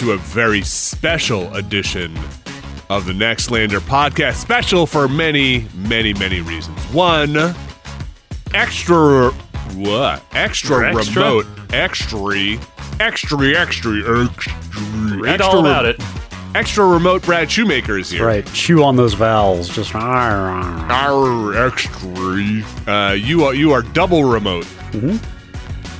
to a very special edition of the Nextlander podcast. Special for many, many, many reasons. One, extra what? Extra, Extra? remote, extra, extra, extra, extra, Read extra, all about it. Extra remote Brad Shoemaker is here. Right. Chew on those vowels. Just. Mm-hmm. Arr, extra. Uh, you are you are double remote. Wait,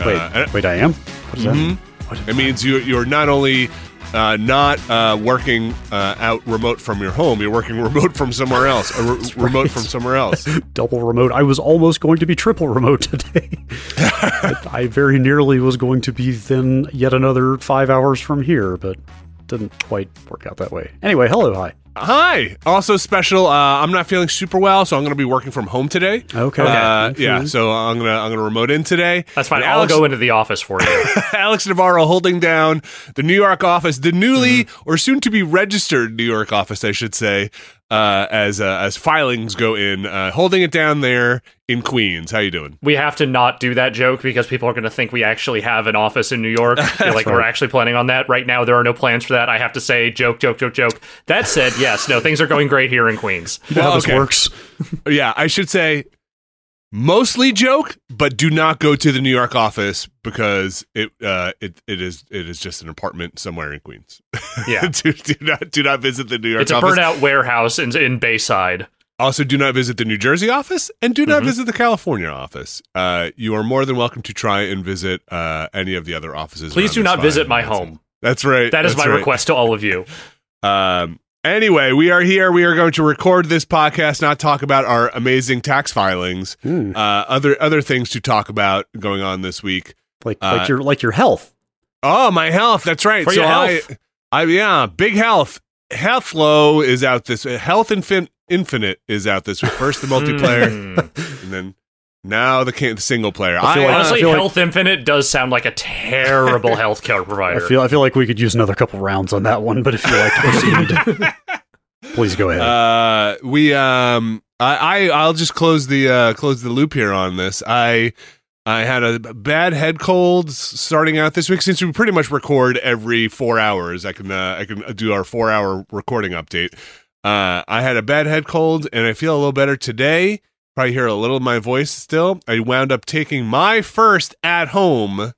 Uh, wait, I am? What does that mean? It means you you're not only uh, not uh, working uh, out remote from your home, you're working remote from somewhere else. Re- remote from somewhere else. Double remote. I was almost going to be triple remote today. I very nearly was going to be then yet another five hours from here, but didn't quite work out that way. Anyway, hello, hi. Hi. Also special. Uh, I'm not feeling super well, so I'm going to be working from home today. Okay. Uh, Okay. yeah. So I'm gonna I'm gonna remote in today. That's fine. And I'll Alex, go into the office for you. Alex Navarro holding down the New York office, the newly or soon to be registered New York office, I should say, uh, as uh, as filings go in, uh, holding it down there in Queens. How you doing? we have to not do that joke because people are going to think we actually have an office in New York. Feel like we're actually planning on that. Right now, there are no plans for that. I have to say, joke, joke, joke, joke. That said, yes, no, things are going great here in Queens. You know how this okay. works? Yeah, I should say mostly joke, but do not go to the New York office because it uh, it it is it is just an apartment somewhere in Queens. Yeah. do, do not do not visit the New York It's a office. burnout warehouse in, in Bayside. Also, do not visit the New Jersey office and do not Mhm. visit the California office. Uh, you are more than welcome to try and visit uh, any of the other offices. Please do not visit my home. That's right. That is my right. request to all of you. Um, anyway, we are here. We are going to record this podcast, not talk about our amazing tax filings. Hmm. Uh, other other things to talk about going on this week. Like, uh, like your like your health. Oh, my health. That's right. For so your I, health. I, yeah, big health. Health Low is out this. Health Infin- Infinite is out this week. First the multiplayer, Mm. and then now the, can- the single player. I feel I, like- uh, Honestly, feel like- Health Infinite does sound like a terrible healthcare I provider. feel I feel like we could use another couple rounds on that one, but if you like to proceed, Please go ahead. Uh, we um, I, I I'll just close the uh, close the loop here on this. I I had a bad head cold starting out this week since we pretty much record every four hours. I can uh, I can do our four hour recording update. Uh, I had a bad head cold and I feel a little better today. Probably hear a little of my voice still. I wound up taking my first at home,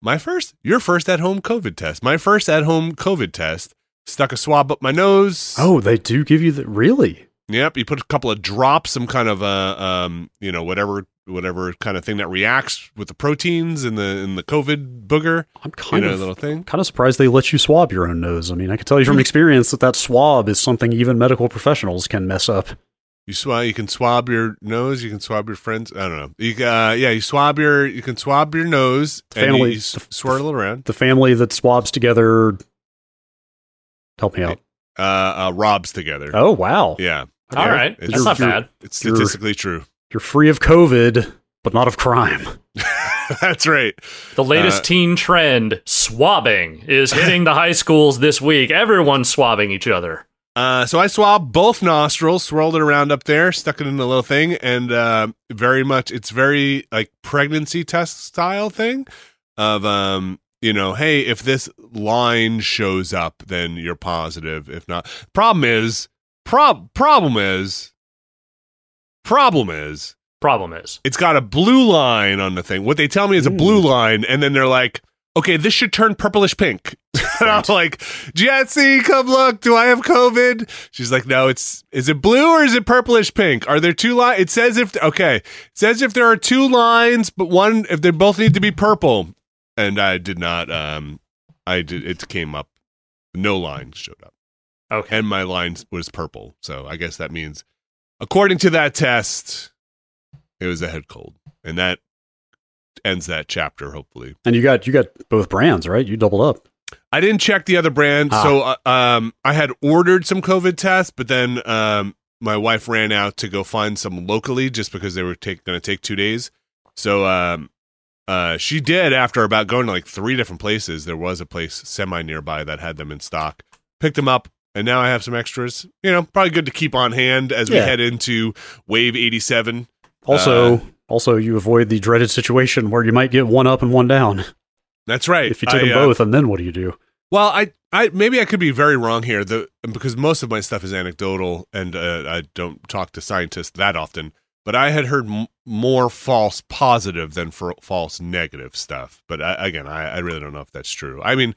my first, your first at home COVID test, my first at home COVID test. Stuck a swab up my nose. oh, they do give you the really. Yep, you put a couple of drops, some kind of uh, um, you know, whatever, whatever kind of thing that reacts with the proteins in the in the COVID booger. I'm You kind know, of little thing. kind of surprised they let you swab your own nose. I mean, I can tell you from experience that that swab is something even medical professionals can mess up. You swab. You can swab your nose. You can swab your friends. I don't know. You uh, yeah, you swab your. You can swab your nose. and you- Family- you, s- swirl it around. The family that swabs together. Help me out. Uh, uh, robs together. Oh wow! Yeah, All Yeah, right, it's- that's not bad. it's You're- statistically true. You're free of COVID, but not of crime. That's right. The latest Uh, teen trend, swabbing, is hitting the high schools this week. Everyone's swabbing each other. Uh, so I swabbed both nostrils, swirled it around up there, stuck it in the little thing, and uh, very much it's very like pregnancy test style thing of um, you know, hey, if this line shows up, then you're positive. If not, problem is, prob problem is, problem is, Problem is, it's got a blue line on the thing. What they tell me is a blue line, and then they're like, okay, this should turn purplish pink. and I'm like, Jesse, come look. Do I have COVID? She's like, no, it's, is it blue or is it purplish pink? Are there two lines? It says if, okay, it says if there are two lines, but one, if they both need to be purple. And I did not, um, I did, it came up, no lines showed up. okay. And my line was purple. So I guess that means, according to that test, it was a head cold. And that ends that chapter, hopefully. And you got you got both brands, right? You doubled up. I didn't check the other brand, Ah. so uh, um, I had ordered some COVID tests, but then um, my wife ran out to go find some locally, just because they were take, going to take two days. So um, uh, she did after about going to like three different places. There was a place semi nearby that had them in stock. Picked them up, and now I have some extras. You know, probably good to keep on hand as we Yeah. head into Wave eighty seven. Also, Uh, also you avoid the dreaded situation where you might get one up and one down That's right. if you take I, them uh, both, and then what do you do? Well, I, I maybe I could be very wrong here, the because most of my stuff is anecdotal, and uh, I don't talk to scientists that often. But I had heard m- more false positive than for false negative stuff. But I, again, I, I really don't know if that's true. I mean,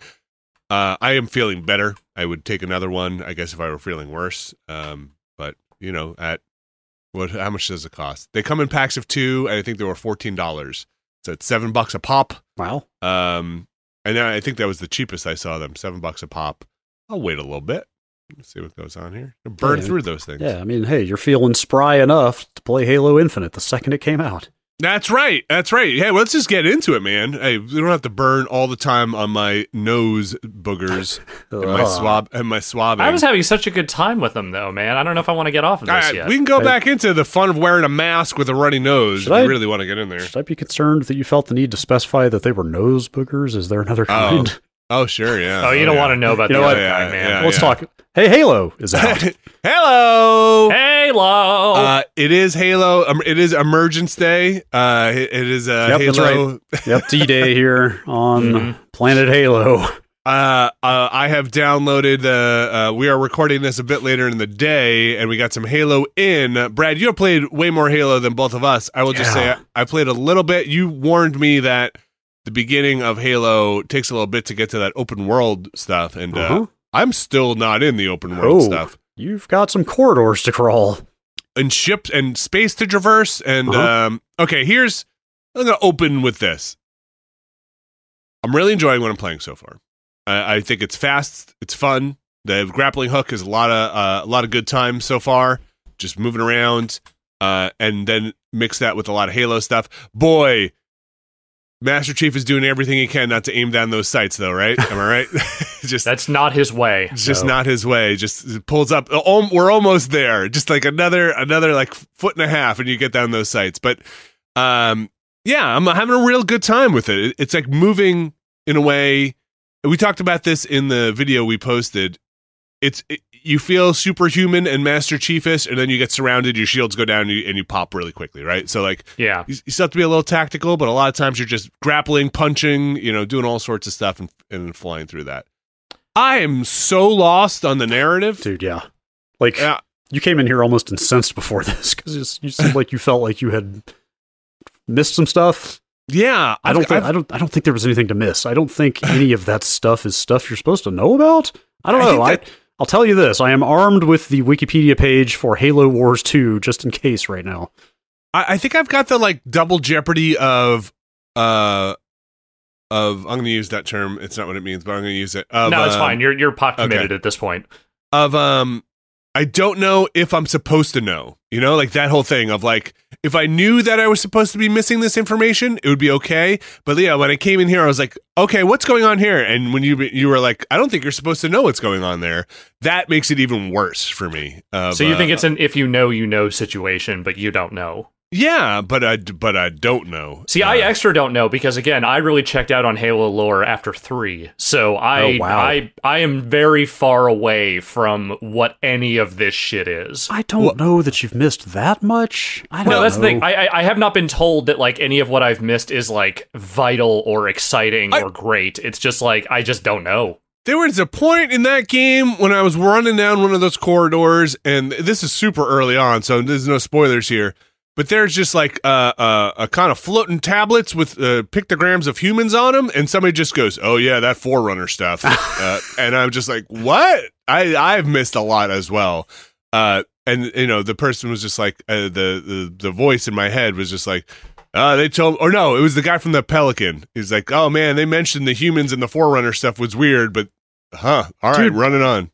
uh, I am feeling better. I would take another one, I guess, if I were feeling worse. Um, but you know, at what? How much does it cost? They come in packs of two, and I think they were fourteen dollars. So it's seven bucks a pop. Wow. Um, and I think that was the cheapest I saw them, seven bucks a pop. I'll wait a little bit. Let's see what goes on here. Burn Yeah. through those things. Yeah, I mean, hey, you're feeling spry enough to play Halo Infinite the second it came out. That's right. That's right. Hey, let's just get into it, man. Hey, we don't have to burn all the time on my nose boogers oh. and my swab and my swabbing. I was having such a good time with them, though, man. I don't know if I want to get off of this right, yet. we can go Hey. back into the fun of wearing a mask with a runny nose Should if I- you really want to get in there. Should I be concerned that you felt the need to specify that they were nose boogers? Is there another oh. kind? Oh, sure, yeah. oh, you don't yeah. want to know about You the know other guy, Yeah, man. yeah. Let's talk. Hey, Halo is out. Hello. Halo. Uh, it is Halo. Um, it is Emergence Day. Uh, it, it is uh, Yep, Halo. yep, D Day here on Mhm. Planet Halo. Uh, uh, I have downloaded the. Uh, we are recording this a bit later in the day, and we got some Halo in. Brad, you have played way more Halo than both of us. I will just say I, I played a little bit. You warned me that the beginning of Halo takes a little bit to get to that open world stuff, and uh, Uh-huh. I'm still not in the open world Oh. stuff. You've got some corridors to crawl. and ships and space to traverse. And Uh-huh. um, okay, here's I'm gonna open with this. I'm really enjoying what I'm playing so far. I, I think it's fast, it's fun. The grappling hook is a lot of uh, a lot of good times so far. Just moving around, uh, and then mix that with a lot of Halo stuff. Boy, Master Chief is doing everything he can not to aim down those sights, though. Right? Am I right? just That's not his way. it's just No. not his way. Just pulls up. Oh, we're almost there. Just like another another like foot and a half, and you get down those sights. But um, yeah, I'm having a real good time with it. It- It's like moving in a way. We talked about this in the video we posted. It's it, you feel superhuman and Master Chiefist, and then you get surrounded, your shields go down, and you, and you pop really quickly, right? So like, Yeah. you, you still have to be a little tactical, but a lot of times you're just grappling, punching, you know, doing all sorts of stuff and, and flying through that. I am so lost on the narrative. dude. Yeah, like Yeah. you came in here almost incensed before this because you seemed like you felt like you had missed some stuff. Yeah, I don't think I've- don't I don't think there was anything to miss. I don't think any of that stuff is stuff you're supposed to know about. I don't I know. think I, that- I'll tell you this: I am armed with the Wikipedia page for Halo Wars 2 just in case right now. I, I think I've got the like double jeopardy of uh of I'm going to use that term. It's not what it means, but I'm going to use it. Of, no, it's um, fine. You're you're pot okay. committed at this point. Of um, I don't know if I'm supposed to know. You know, like that whole thing of like if I knew that I was supposed to be missing this information, it would be okay. But yeah, when I came in here, I was like, okay, what's going on here? And when you you were like, I don't think you're supposed to know what's going on there. That makes it even worse for me. Of, So you think uh, it's an if you know you know situation, but you don't know. Yeah, but I but I don't know. See, I Uh, extra don't know because again, I really checked out on Halo lore after three, so I Oh, wow. I I am very far away from what any of this shit is. I don't know that you've missed that much. I don't No, that's the thing. I, I I have not been told that like any of what I've missed is like vital or exciting I- or great. It's just like I just don't know. There was a point in that game when I was running down one of those corridors, and this is super early on, so there's no spoilers here. But there's just like uh, uh, a kind of floating tablets with uh, pictograms of humans on them, and somebody just goes, "Oh yeah, that Forerunner stuff," uh, and I'm just like, "What?" I I've missed a lot as well. Uh, and you know, the person was just like uh, the, the the voice in my head was just like, uh, they told, or no, it was the guy from the Pelican. He's like, oh man, they mentioned the humans and the Forerunner stuff was weird, but huh, all right, Dude. running on.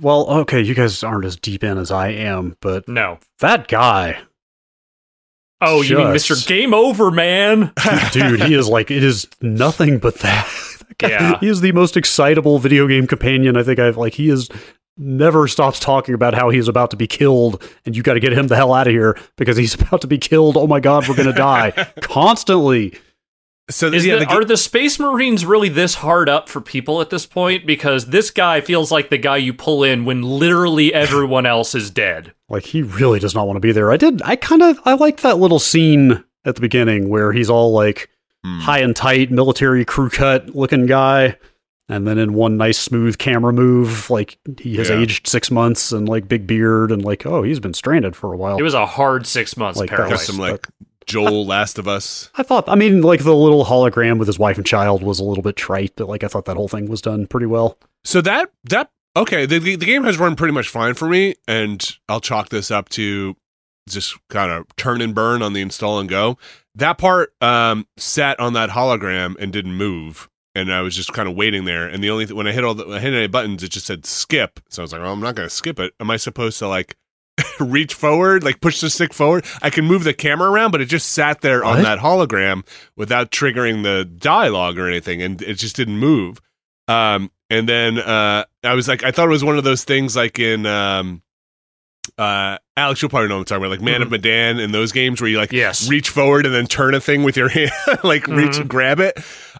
well, okay, you guys aren't as deep in as I am, but No. that guy, Oh, you mean Mr. Game Over, man? dude, he is like it is nothing but that. Yeah. he is the most excitable video game companion I think I've like. He is never stops talking about how he's about to be killed, and you got to get him the hell out of here because he's about to be killed. Oh my god, we're gonna die constantly. So Is yeah, the, the are the Space Marines really this hard up for people at this point? Because this guy feels like the guy you pull in when literally everyone else is dead. Like he really does not want to be there. I did. I kind of. I like that little scene at the beginning where he's all like Hmm. high and tight, military crew cut looking guy. And then in one nice smooth camera move, like he has Yeah. aged six months and like big beard and like, oh, he's been stranded for a while. It was a hard six months Like, that some like Joel Last of Us. I thought, I mean, like the little hologram with his wife and child was a little bit trite, but like I thought that whole thing was done pretty well. So that that okay, the the the game has run pretty much fine for me, and I'll chalk this up to just kind of turn and burn on the install and go. That part um, sat on that hologram and didn't move, and I was just kind of waiting there. And the only th- when I hit all the I hit any buttons, it just said skip. So I was like, well, I'm not going to skip it. Am I supposed to like reach forward, like push the stick forward? I can move the camera around, but it just sat there on that hologram without triggering the dialogue or anything, and it just didn't move. Um, and then uh, I was like, I thought it was one of those things like in um, uh, Alex, you'll probably know what I'm talking about, like Man of Medan and those games where you like Yes. reach forward and then turn a thing with your hand, like reach Mhm. and grab it.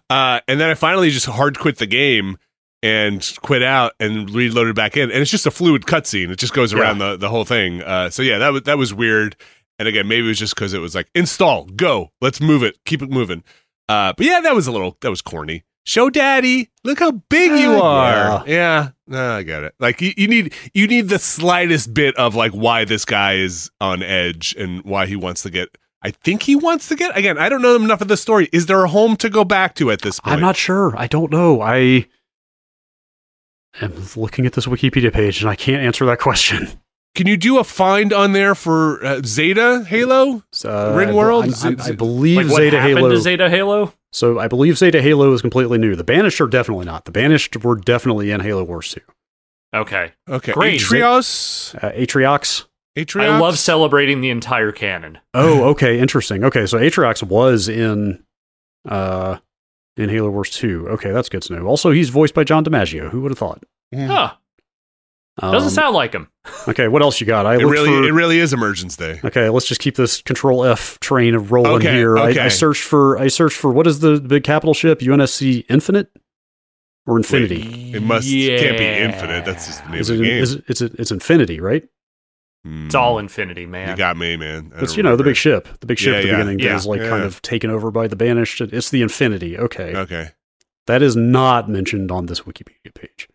Uh, and then I finally just hard quit the game and quit out and reloaded back in, and it's just a fluid cutscene. It just goes around the, the whole thing. Uh, so yeah, that was that was weird. And again, maybe it was just because it was like install, go, let's move it, keep it moving. Uh, but yeah, that was a little that was corny. Show daddy, look how big you Uh, are. Yeah, no, I get it. Like you, you need you need the slightest bit of like why this guy is on edge and why he wants to get. I think he wants to get again. I don't know enough of the story. Is there a home to go back to at this point? I'm not sure. I don't know. I am looking at this Wikipedia page and I can't answer that question. Can you do a find on there for uh, Zeta Halo? Uh, Ring I- World? I, I, Z- I Z- believe Like what Zeta happened Halo. to Zeta Halo? so I believe Zeta Halo is completely new. The Banished are definitely not. The Banished were definitely in Halo Wars 2. Okay. Okay, Great. Atrios. Uh, Atriox. Atriox. I love celebrating the entire canon. Oh, okay, interesting. Okay, so Atriox was in uh in Halo Wars 2. Okay, that's good to know. Also, he's voiced by John DiMaggio. Who would have thought? Huh. Um, Doesn't sound like him. Okay, what else you got? I It really, for, it really is Emergence Day. Okay, let's just keep this Control F train of rolling Okay, here. I, okay. I searched for I searched for what is the big capital ship UNSC Infinite or infinity? It must can't be infinite. That's just the name Is of it, the game. is it, it's it's infinity, right? Hmm. It's all infinity, man. You got me, man. I It's don't you know the big ship, the big ship Yeah, at the yeah. beginning that Yeah. is like kind of taken over by the banished. It's the infinity. Okay, Okay. that is not mentioned on this Wikipedia page.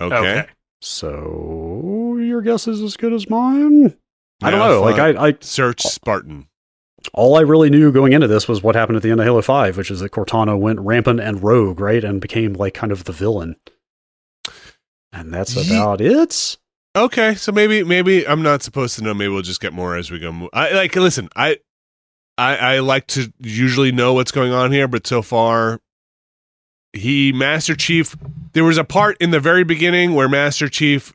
Okay. Okay. So your guess is as good as mine. I don't know. Like. I, I, Search Spartan. all I really knew going into this was what happened at the end of Halo Five, which is that Cortana went rampant and rogue, right, and became like kind of the villain. And that's Ye- about it. Okay, so maybe maybe I'm not supposed to know. Maybe we'll just get more as we go. I like listen. I I I like to usually know what's going on here, but so far, he Master Chief. There was a part in the very beginning where Master Chief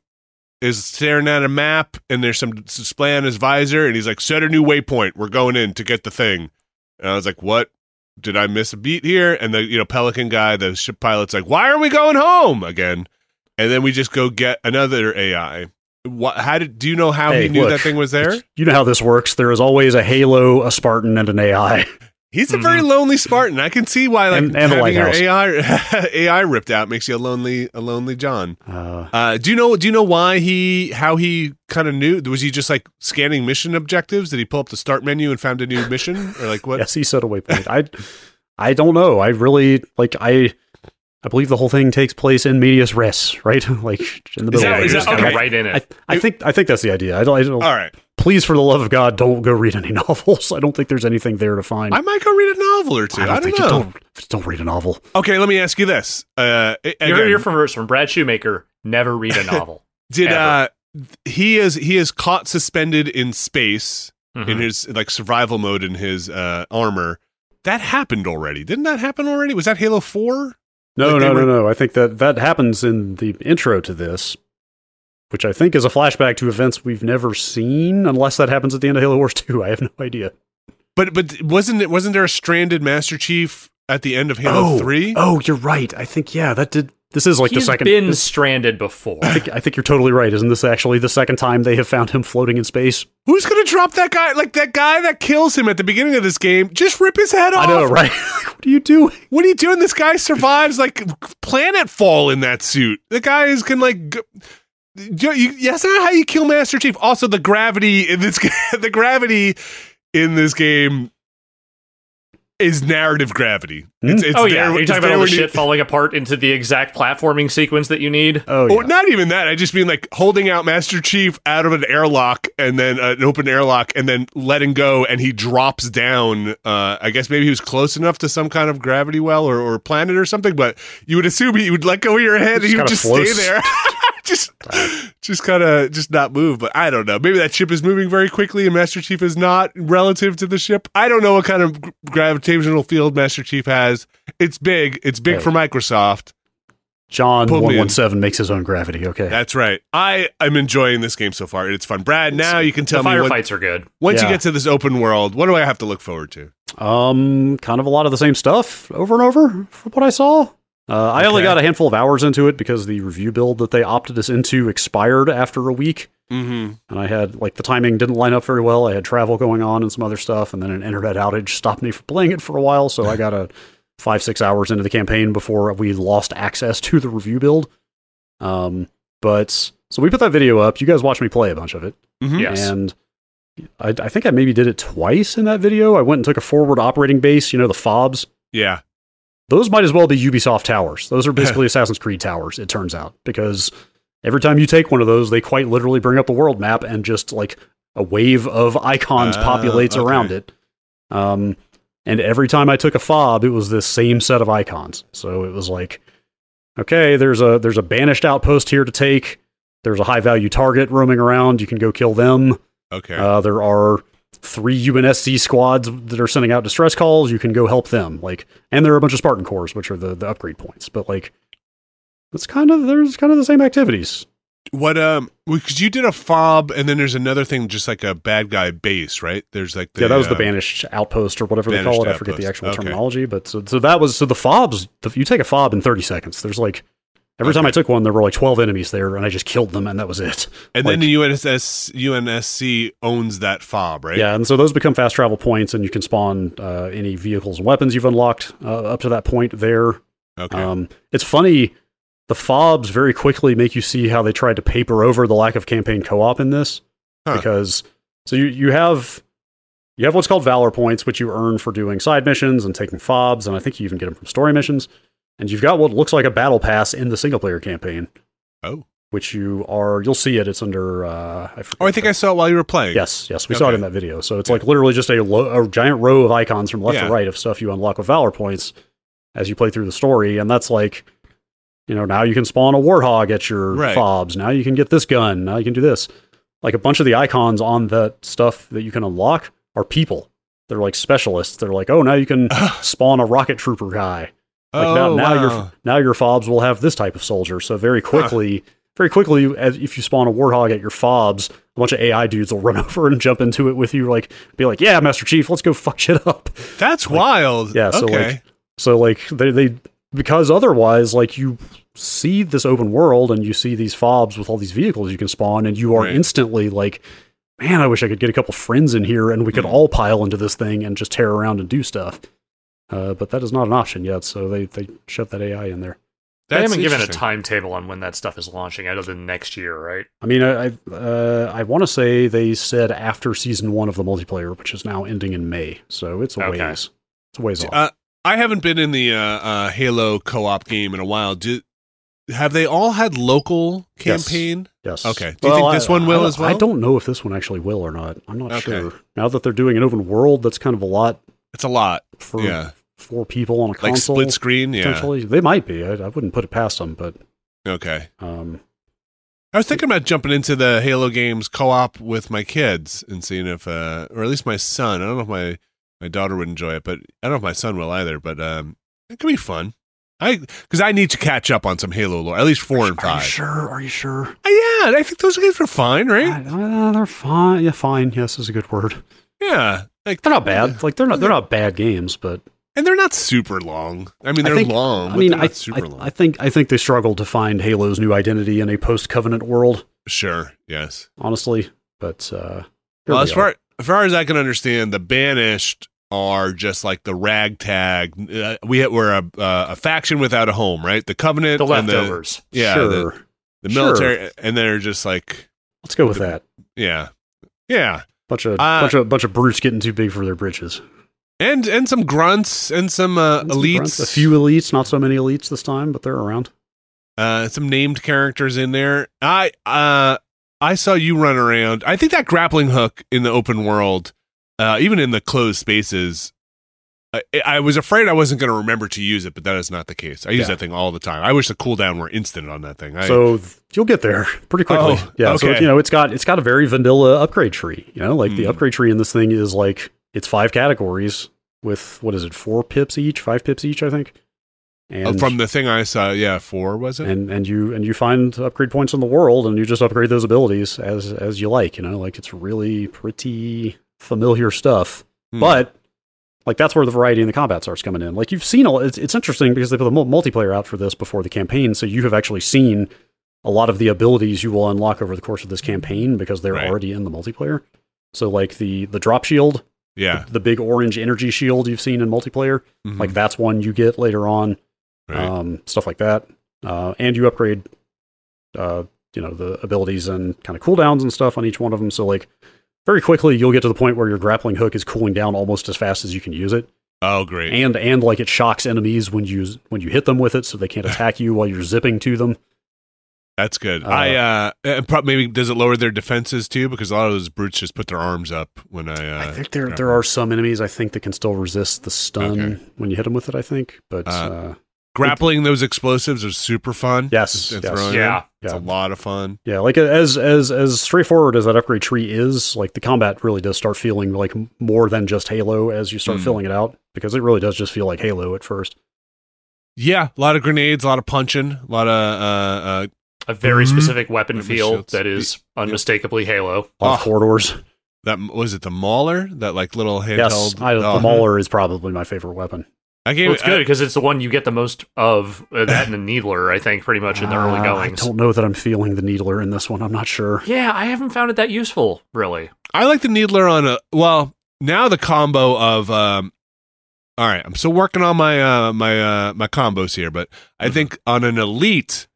is staring at a map, and there's some display on his visor, and he's like, "Set a new waypoint. We're going in to get the thing." And I was like, "What? Did I miss a beat here?" And the you know Pelican guy, the ship pilot's like, "Why are we going home again?" And then we just go get another AI. What? How did? Do you know how Hey, he knew look, that thing was there? You know how this works. There is always a Halo, a Spartan, and an AI. He's a very lonely Spartan. I can see why, like Mm-hmm. And- and having your. AI AI ripped out makes you a lonely, a lonely John. Uh, Uh, do you know? Do you know why he? How he kind of knew? Was he just like scanning mission objectives? Did he pull up the start menu and found a new mission, or like what? yes, he set a waypoint. I, I don't know. I really like. I, I believe the whole thing takes place in medias res, right? like in the middle. Is that, of it. is that okay? Right in it. I think I think that's the idea. I don't. I don't All right, please, for the love of God, don't go read any novels. I don't think there's anything there to find. I might go read a novel or two. I don't, think know. you don't. Don't read a novel. Okay, let me ask you this. Uh, You're again, here from from Brad Shoemaker. Never read a novel. did uh, he is he is caught suspended in space in Mhm. his like survival mode in his uh, armor. That happened already. Didn't that happen already? Was that Halo Four? No, Like no, were- no, no. I think that that happens in the intro to this, which I think is a flashback to events we've never seen, unless that happens at the end of Halo Wars 2. I have no idea. But but wasn't it wasn't there a stranded Master Chief at the end of Halo oh, Three? Oh, you're right. I think yeah, that did. This is like He's the second. been this- stranded before. I think, I think you're totally right. Isn't this actually the second time they have found him floating in space? Who's gonna drop that guy? Like that guy that kills him at the beginning of this game? Just rip his head off. I know, right? what are you doing? What are you doing? This guy survives like planet fall in that suit. The guy is can like. Go- you, you, that's not how you kill Master Chief. Also, the gravity in this the gravity in this game is narrative gravity. It's, it's oh there- yeah, you're talking about there all the when you- shit falling apart into the exact platforming sequence that you need. Oh, Or yeah. not even that. I just mean like holding out Master Chief out of an airlock and then uh, an open airlock and then letting go and he drops down. Uh, I guess maybe he was close enough to some kind of gravity well or, or planet or something, but you would assume he would let go of your head and Just he would just floats. stay there. just just kind of just not move. But I don't know. Maybe that ship is moving very quickly and Master Chief is not relative to the ship. I don't know what kind of gravitational field Master Chief has. It's big. It's big for Microsoft. John Pull 117 makes his own gravity. Okay. That's right. I I'm enjoying this game so far. It's fun. Brad, now you can The tell me what, firefights are good. once you get to this open world, what do I have to look forward to? Um, kind of a lot of the same stuff over and over from what I saw. Uh, I only got a handful of hours into it because the review build that they opted us into expired after a week. Mm-hmm. And I had, like, the timing didn't line up very well. I had travel going on and some other stuff, and then an internet outage stopped me from playing it for a while. So I got a five, six hours into the campaign before we lost access to the review build. Um, but so we put that video up. You guys watched me play a bunch of it. Mm-hmm. Yes. And I, I think I maybe did it twice in that video. I went and took a forward operating base, you know, the fobs. Yeah. Those might as well be Ubisoft towers. Those are basically Assassin's Creed towers, it turns out, because every time you take one of those, they quite literally bring up the world map and just like a wave of icons Ah, populates okay. around it. Um, and every time I took a fob, it was this same set of icons. So it was like, okay, there's a there's a banished outpost here to take. There's a high value target roaming around. You can go kill them. Okay. Uh, there are three UNSC squads that are sending out distress calls. You can go help them. Like, and there are a bunch of Spartan cores, which are the, the upgrade points. But like, it's kind of there's kind of the same activities. what um because you did a fob and then there's another thing just like a bad guy base, right? There's like the, yeah, that was the uh, banished outpost or whatever they call it. I forget the actual Okay. terminology, but so so that was so the fobs. The, you take a fob in thirty seconds. There's like every time I took one, there were like twelve enemies there, and I just killed them, and that was it. And like- then the UNSS UNSC owns that fob, right? Yeah, and so those become fast travel points, and you can spawn uh, any vehicles and weapons you've unlocked uh, up to that point there. Okay. Um, it's funny the fobs very quickly make you see how they tried to paper over the lack of campaign co-op in this Huh. because so you you have you have what's called valor points which you earn for doing side missions and taking fobs and i think you even get them from story missions and you've got what looks like a battle pass in the single player campaign Oh. which you are you'll see it it's under uh I Oh, I think I saw it while you were playing. Yes, yes, we saw it in that video. So it's like literally just a, lo- a giant row of icons from left Yeah. to right of stuff you unlock with Valor points as you play through the story, and that's like, you know, now you can spawn a warthog at your Right. fobs. Now you can get this gun. Now you can do this. Like a bunch of the icons on that stuff that you can unlock are people. They're like specialists. They're like, oh, now you can spawn a rocket trooper guy. Like now, oh, now wow. your now your fobs will have this type of soldier. So very quickly, very quickly, as if you spawn a warthog at your fobs, a bunch of AI dudes will run over and jump into it with you, like be like, "Yeah, Master Chief, let's go fuck shit up." That's wild. Yeah, so okay. like, so like they they because otherwise, like you see this open world and you see these fobs with all these vehicles you can spawn, and you are Right. instantly like, "Man, I wish I could get a couple friends in here and we could Hmm. all pile into this thing and just tear around and do stuff." Uh, but that is not an option yet, so they they shove that AI in there. They haven't given a timetable on when that stuff is launching, other than next year, right? I mean, I I, uh, I want to say they said after season one of the multiplayer, which is now ending in May, so it's a Okay. ways. It's a ways off. Uh, I haven't been in the uh, uh, Halo co-op game in a while. Do, have they all had local campaign? yes. okay. Do you think this one will I, as well? I don't know if this one actually will or not. I'm not Okay. sure. Now that they're doing an open world, that's kind of a lot It's a lot. for Yeah. Four people on a Like console. split screen. Yeah. They might be. I, I wouldn't put it past them, but Okay. um, I was thinking about jumping into the Halo games co-op with my kids and seeing if, uh, or at least my son. I don't know if my my daughter would enjoy it, but I don't know if my son will either. But um, it could be fun. I because I need to catch up on some Halo lore, at least four and are you five. sure? Are you sure? Uh, Yeah, I think those games are fine, right? Uh, they're fine. Yeah, fine. Yes, is a good word. yeah, like They're not bad. Like they're not. They're not bad games, but and they're not super long. I mean, they're think- long. I but mean, I, not super I, long. I think I think they struggled to find Halo's new identity in a post-covenant world, sure, yes. honestly. But uh, Well, we as are. far as far as I can understand, the banished are just like the ragtag. Uh, we we're a uh, a faction without a home, right? The covenant, The leftovers. yeah, sure, the, the Sure. military, and they're just like, let's go with that. yeah, yeah, Bunch of Uh, bunch of bunch of brutes getting too big for their britches. And and some grunts and some uh, And some elites, grunts. a few elites, not so many elites this time, but they're around. uh, some named characters in there. I uh, I saw you run around. I think that grappling hook in the open world, uh, even in the closed spaces. I, I was afraid I wasn't going to remember to use it, but that is not the case. I use Yeah. that thing all the time. I wish the cooldown were instant on that thing. I, so you'll get there pretty quickly. Oh, yeah. So okay. you know, it's got it's got a very vanilla upgrade tree. You know, like the Hmm. upgrade tree in this thing is like it's five categories with what is it, four pips each, five pips each, I think. uh, And from the thing I saw, yeah, four was it? and and you and you find upgrade points in the world and you just upgrade those abilities as as you like you know like it's really pretty familiar stuff Hmm. but like that's where the variety in the combat starts coming in like you've seen a, it's, it's interesting because they put the mul- multiplayer out for this before the campaign so you have actually seen a lot of the abilities you will unlock over the course of this campaign because they're Right. already in the multiplayer so like the the drop shield yeah, the, the big orange energy shield you've seen in multiplayer Mhm. like that's one you get later on Right. um, stuff like that. Uh, and you upgrade, uh, you know, the abilities and kind of cooldowns and stuff on each one of them. So like very quickly, you'll get to the point where your grappling hook is cooling down almost as fast as you can use it, oh, great. and and like it shocks enemies when you when you hit them with it, so they can't attack you while you're zipping to them. That's good. Uh, I uh, and prob- maybe does it lower their defenses too? Because a lot of those brutes just put their arms up when I. Uh, I think there there them. are some enemies I think that can still resist the stun Okay. when you hit them with it. I think, but Uh, uh, grappling those explosives is super fun. Yes, yes. throwing Yeah. it's Yeah. a lot of fun. Yeah, like as as as straightforward as that upgrade tree is, like the combat really does start feeling like more than just Halo as you start Hmm. filling it out because it really does just feel like Halo at first. Yeah, a lot of grenades, a lot of punching, a lot of uh, uh, A very Mhm. specific weapon Weapon feel that is unmistakably Halo. A lot of Oh. corridors. that was it the Mauler, that like little handheld. Yes, I, oh, the Mauler is probably my favorite weapon. I gave Well, it's good because it's the one you get the most of. Uh, that and the Needler, I think, pretty much in the early Uh, goings. I don't know that I'm feeling the needler in this one. I'm not sure. Yeah, I haven't found it that useful, really. I like the needler on a well. Now the combo of um. All right, I'm still working on my uh my uh my combos here, but I Mm-hmm. think on an elite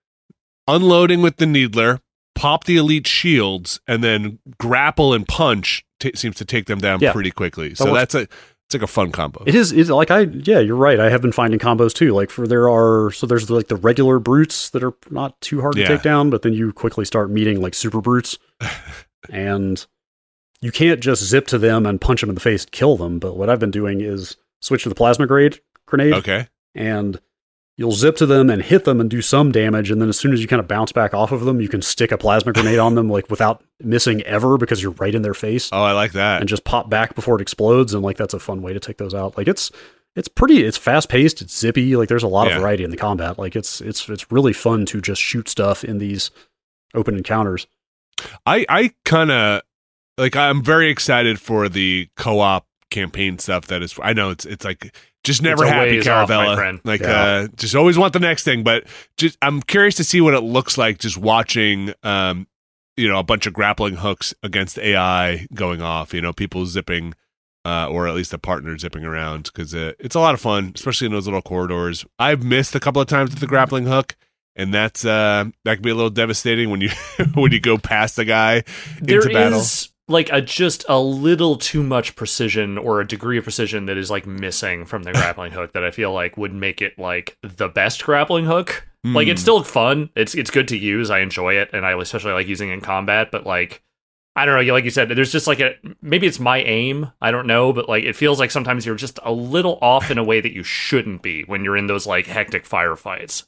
unloading with the needler, pop the elite shields, and then grapple and punch t- seems to take them down Yeah. pretty quickly. So that's a it's like a fun combo. It is is like I yeah, you're right. I have been finding combos too. Like for there are so there's like the regular brutes that are not too hard to take down, but then you quickly start meeting like super brutes. and you can't just zip to them and punch them in the face and kill them. But what I've been doing is switch to the plasma grade grenade Okay. and you'll zip to them and hit them and do some damage and then as soon as you kind of bounce back off of them you can stick a plasma grenade on them like without missing ever because you're right in their face Oh, I like that. and just pop back before it explodes and like that's a fun way to take those out like it's it's pretty it's fast paced it's zippy like there's a lot Yeah. of variety in the combat like it's it's it's really fun to just shoot stuff in these open encounters I I kind of like I'm very excited for the co-op campaign stuff that is I know it's it's like just never a happy ways off, my Caravella friend. like Yeah. uh just always want the next thing but just I'm curious to see what it looks like just watching um you know a bunch of grappling hooks against AI going off you know people zipping uh, or at least a partner zipping around because uh, it's a lot of fun, especially in those little corridors. I've missed a couple of times with the grappling hook, and that's uh, that can be a little devastating when you when you go past a guy There into battle. is like a just a little too much precision or a degree of precision that is like missing from the grappling hook that I feel like would make it like the best grappling hook. Like it's Hmm. still fun. It's it's good to use. I enjoy it, and I especially like using it in combat. But like, I don't know. Like you said, there's just like a maybe it's my aim. I don't know, but like it feels like sometimes you're just a little off in a way that you shouldn't be when you're in those like hectic firefights.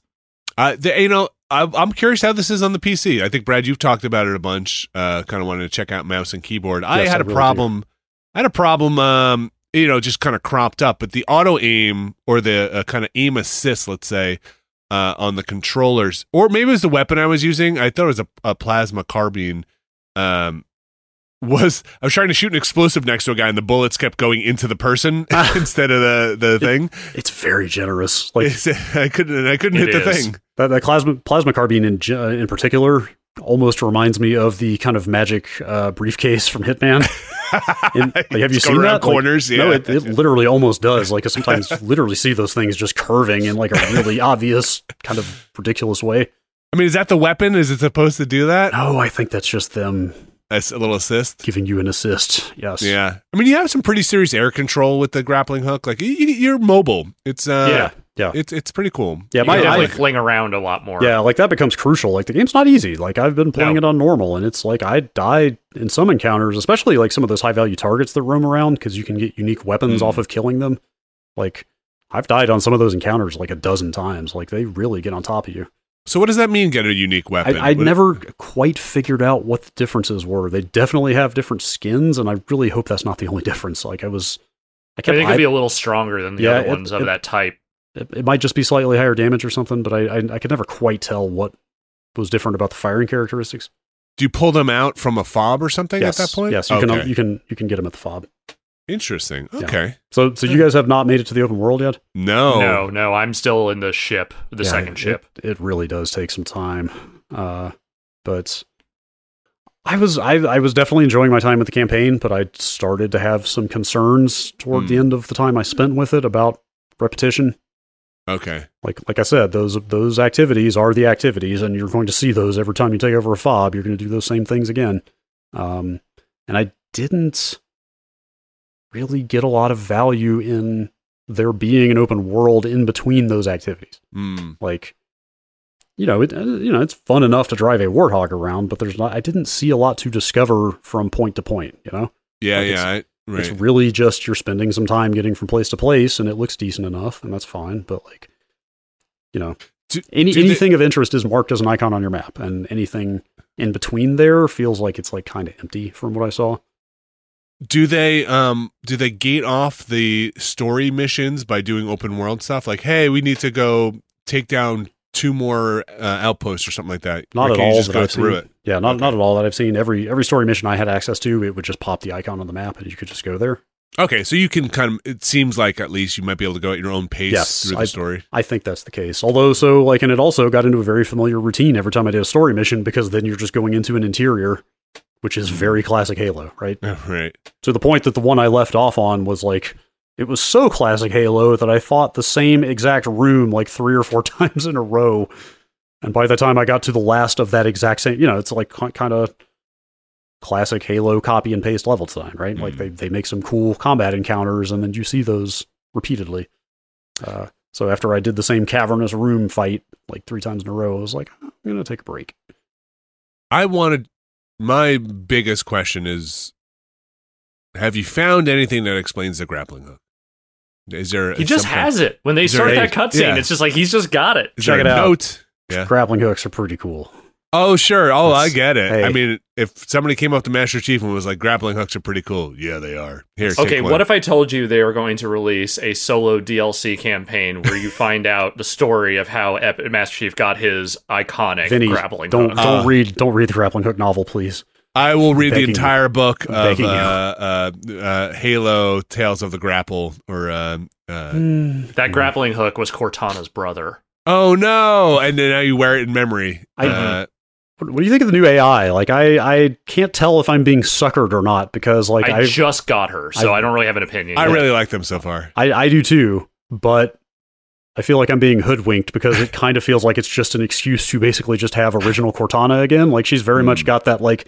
Uh, the, you know, I, I'm curious how this is on the PC. I think Brad, you've talked about it a bunch. Uh, kind of wanted to check out mouse and keyboard. I had I a really problem. I had a problem. Um, you know, just kind of cropped up, but the auto aim or the uh, kind of aim assist, let's say, uh, on the controllers, or maybe it was the weapon I was using. I thought it was a, a plasma carbine. Um, was I was trying to shoot an explosive next to a guy, and the bullets kept going into the person instead of the the thing. it's very generous like It's- I couldn't. I couldn't It hit the is. thing. That, that plasma plasma carbine in in particular almost reminds me of the kind of magic uh, briefcase from Hitman. In- like, have you seen that? Like, corners? yeah. No, it, it literally almost does. Like I sometimes literally see those things just curving in like a really obvious kind of ridiculous way. I mean, is that the weapon? Is it supposed to do that? No, I think that's just them a little assist. giving you an assist. Yes. Yeah. I mean, you have some pretty serious air control with the grappling hook. Like you, you're mobile. It's uh, Yeah. Yeah. It's it's pretty cool. Yeah, You my definitely I, fling around a lot more. yeah, like that becomes crucial. Like the game's not easy. Like I've been playing No. it on normal, and it's like I died in some encounters, especially like some of those high value targets that roam around because you can get unique weapons Mm. off of killing them. Like I've died on some of those encounters like a dozen times. Like they really get on top of you. So what does that mean? Get a unique weapon? I, I What- never quite figured out what the differences were. They definitely have different skins, and I really hope that's not the only difference. Like I was, I I think it'd be a little stronger than the Yeah, other it- ones of it- that type. it, it might just be slightly higher damage or something, but I, I I could never quite tell what was different about the firing characteristics. Do you pull them out from a fob or something yes, at that point? yes, you okay. can you can you can get them at the fob. Interesting. Yeah. Okay. So so you guys have not made it to the open world yet? No. No, no, I'm still in the ship, the Yeah, second ship. It, really does take some time, uh, but I was I I was definitely enjoying my time with the campaign, but I started to have some concerns toward Hmm. the end of the time I spent with it about repetition. Okay. Like like I said, those those activities are the activities, and you're going to see those every time you take over a fob. You're going to do those same things again. Um, and I didn't really get a lot of value in there being an open world in between those activities. Hmm. Like, you know, it uh, you know it's fun enough to drive a warthog around, but there's not. I didn't see a lot to discover from point to point. You know, Yeah. Like yeah. I, right. it's really just you're spending some time getting from place to place, and it looks decent enough, and that's fine. But like, you know, Do- any do they- anything of interest is marked as an icon on your map, and anything in between there feels like it's like kind of empty from what I saw. Do they um do they gate off the story missions by doing open world stuff? Like, hey, we need to go take down two more uh, outposts or something like that. Not Or at all just go I've through seen. it. Yeah, not Okay. not at all that I've seen. Every every story mission I had access to, it would just pop the icon on the map, and you could just go there. Okay, so you can kind of. It seems like at least you might be able to go at your own pace Yes, through the I- story. I think that's the case. Although, so like, and it also got into a very familiar routine every time I did a story mission because then you're just going into an interior, which is very classic Halo, right? right. To the point that the one I left off on was like, it was so classic Halo that I fought the same exact room like three or four times in a row. And by the time I got to the last of that exact same, you know, it's like kind of classic Halo copy and paste level design, right? Like Mhm. they, they make some cool combat encounters and then you see those repeatedly. Uh, so after I did the same cavernous room fight like three times in a row, I was like, I'm going to take a break. I wanted my biggest question is have you found anything that explains the grappling hook? Is there He just some kind- has it. When they start a- that cutscene, yeah. it's just like he's just got it. is Check there it a out. note? Yeah. Grappling hooks are pretty cool. Oh sure. Oh, I get it. hey. I mean, if somebody came up to Master Chief and was like, "Grappling hooks are pretty cool," yeah, they are. Here, take Okay, one. what if I told you they were going to release a solo DLC campaign where you find out the story of how Ep- Master Chief got his iconic Vinny, grappling don't hook? don't Uh, read don't read the grappling hook novel, please. I will read Begging the you. entire book of uh, uh, uh, Halo: Tales of the Grapple, or uh, uh, That grappling hook was Cortana's brother. oh no, and then now you wear it in memory. I- uh, What do you think of the new AI? Like, I I can't tell if I'm being suckered or not because like I I just got her, so I- I, don't really have an opinion. I yet. really like them so far. I, I do too, but I feel like I'm being hoodwinked because it kind of feels like it's just an excuse to basically just have original Cortana again. Like she's very much Hmm. got that like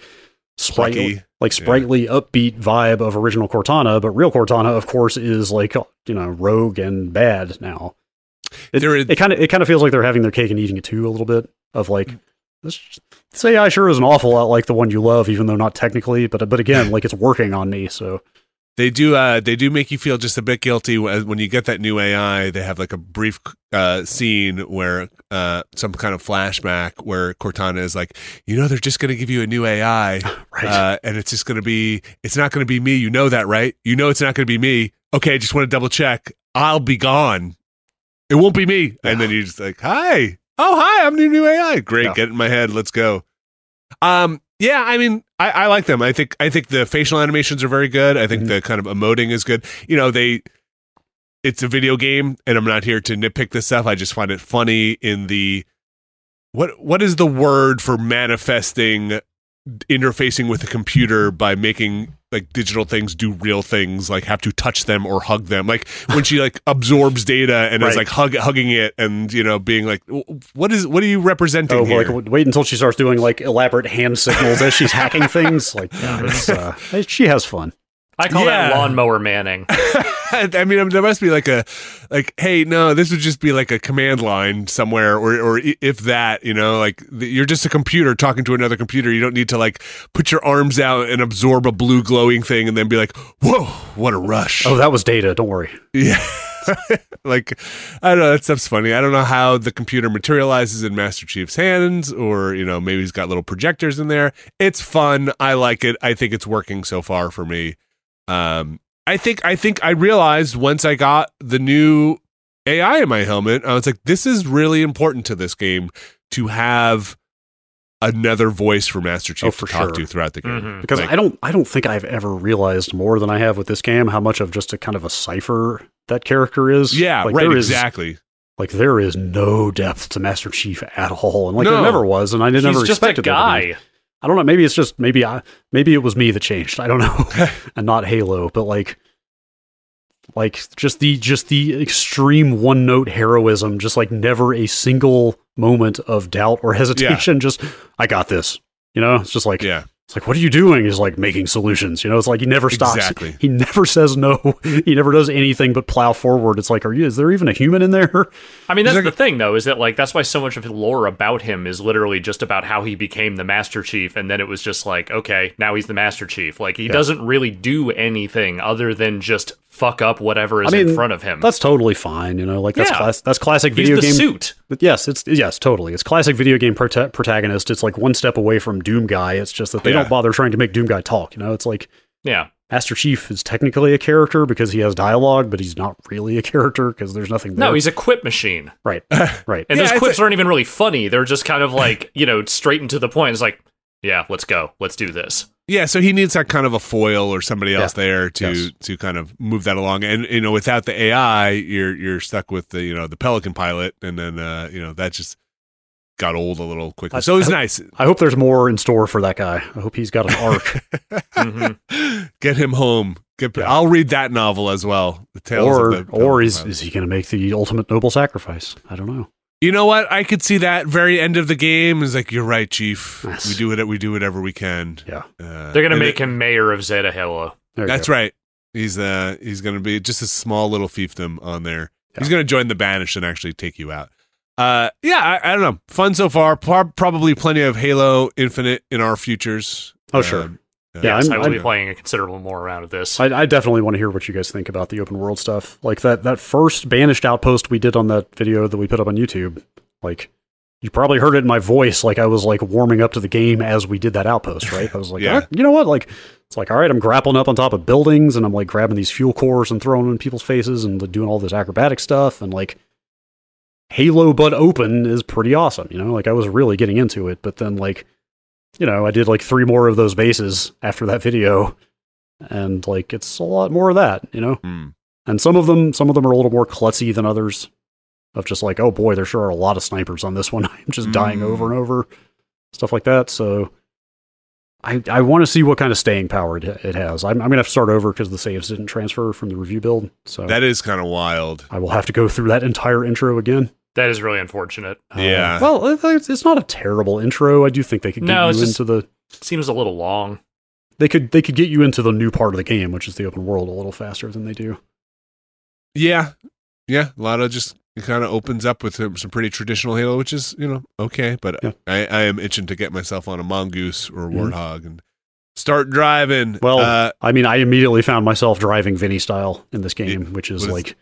sprightly, Plucky. like sprightly, upbeat vibe of original Cortana, but real Cortana, of course, is like you know rogue and bad now. It, There is- it kind of it kind of feels like they're having their cake and eating it too a little bit of like this. This AI sure is an awful lot like the one you love, even though not technically, but but again, like it's working on me. So They do. Uh, they do make you feel just a bit guilty when you get that new AI. They have like a brief uh, scene where uh, some kind of flashback where Cortana is like, you know, they're just going to give you a new AI, right, uh, and it's just going to be. It's not going to be me. You know that, right? You know it's not going to be me. Okay, just want to double check. I'll be gone. It won't be me. And then you're just like, hi. Oh, hi. I'm the new AI. Great. Yeah. Get in my head. Let's go. Um. Yeah. I mean, I, I like them. I think. I think the facial animations are very good. I think Mhm. the kind of emoting is good. You know, they. It's a video game, and I'm not here to nitpick this stuff. I just find it funny in the. What What is the word for manifesting interfacing with the computer by making like digital things do real things like have to touch them or hug them like when she like absorbs data and is like hug, hugging it and you know being like what is what are you representing Oh, here like wait until she starts doing like elaborate hand signals as she's hacking things. Like, yeah, it's, uh, she has fun. I call Yeah. that lawnmower Manning. I mean, um, there must be like a, like, hey, no, this would just be like a command line somewhere, or, or if that, you know, like th- you're just a computer talking to another computer. You don't need to like put your arms out and absorb a blue glowing thing, and then be like, whoa, what a rush! Oh, that was data. Don't worry. Yeah. like, I don't know. That stuff's funny. I don't know how the computer materializes in Master Chief's hands, or, you know, maybe he's got little projectors in there. It's fun. I like it. I think it's working so far for me. Um, I think, I think I realized once I got the new AI in my helmet, I was like, this is really important to this game to have another voice for Master Chief Oh, for to talk sure. to throughout the game. Mhm. Because Like- I don't, I don't think I've ever realized more than I have with this game how much of just a kind of a cipher that character is. yeah, like, right, there is- exactly. like there is no depth to Master Chief at all, and like No. there never was, and I did He's never just a expected there to guy. I don't know. Maybe it's just maybe I maybe it was me that changed. I don't know, and not Halo, but like like just the just the extreme one note heroism, just like never a single moment of doubt or hesitation. Just I got this. You know, it's just like Yeah. It's like what are you doing? He's like making solutions. You know, it's like he never stops. Exactly. He never says no. He never does anything but plow forward. It's like, are you? Is there even a human in there? I mean, that's like- the thing, though, is that like that's why so much of the lore about him is literally just about how he became the Master Chief, and then it was just like, okay, now he's the Master Chief. Like he doesn't really do anything other than just fuck up whatever is I mean, in front of him. That's totally fine. You know, like that's Yeah. class, that's classic he's video the game. suit. But yes, it's yes, totally. It's classic video game prota- protagonist. It's like one step away from Doom Guy. It's just that they Yeah. don't bother trying to make Doom Guy talk. You know, it's like Yeah. Master Chief is technically a character because he has dialogue, but he's not really a character because there's nothing there. No, he's a quip machine. right, right. And Yeah, those it's quips aren't even really funny. They're just kind of like, you know, straight and to the point. It's like, yeah, let's go. Let's do this. Yeah, so he needs that kind of a foil or somebody else Yeah. there to Yes. to kind of move that along. And you know, without the AI, you're you're stuck with the you know the Pelican pilot, and then uh, you know that just got old a little quickly. I- so it was nice. I hope there's more in store for that guy. I hope he's got an arc, Mhm. Get him home. Get, Yeah. I'll read that novel as well. The tales or of the or is is he going to make the ultimate noble sacrifice? I don't know. You know what? I could see that very end of the game is like, you're right, Chief. Yes. We do it. We do whatever we can. Yeah. Uh, They're gonna make it- him mayor of Zeta Halo. That's go. right. He's uh he's gonna be just a small little fiefdom on there. He's gonna join the banish and actually take you out. Uh, yeah, I, I don't know. Fun so far. Pro- probably plenty of Halo Infinite in our futures. Oh, sure. Um, Yeah, yes, I'm- I will I'm- be playing a considerable more round of this. I, I definitely want to hear what you guys think about the open world stuff. Like that that first banished outpost we did on that video that we put up on YouTube. Like you probably heard it in my voice. Like I was like warming up to the game as we did that outpost. Right? I was like, Yeah. "Ah, you know what? Like it's like all right, I'm grappling up on top of buildings and I'm like grabbing these fuel cores and throwing them in people's faces and doing all this acrobatic stuff and like Halo but open is pretty awesome. You know, like I was really getting into it, but then like you know, I did like three more of those bases after that video and like it's a lot more of that, you know. hmm. And some of them, some of them are a little more klutzy than others. Of just like, oh boy, there sure are a lot of snipers on this one. I'm just dying Mm. over and over, stuff like that. So, I I want to see what kind of staying power it, it has. I'm, I'm gonna have to start over because the saves didn't transfer from the review build. So That is kind of wild. I will have to go through that entire intro again. That is really unfortunate. Uh, Yeah. well, it's, it's not a terrible intro. I do think they could get No, you it's just- into the Seems a little long. they could they could get you into the new part of the game, which is the open world, a little faster than they do. Yeah, yeah. A lot of just it kind of opens up with some some pretty traditional Halo, which is you know okay. But Yeah. I, I am itching to get myself on a mongoose or a Mhm. warthog and start driving. Well, uh, I mean, I immediately found myself driving Vinny style in this game, which is what is- like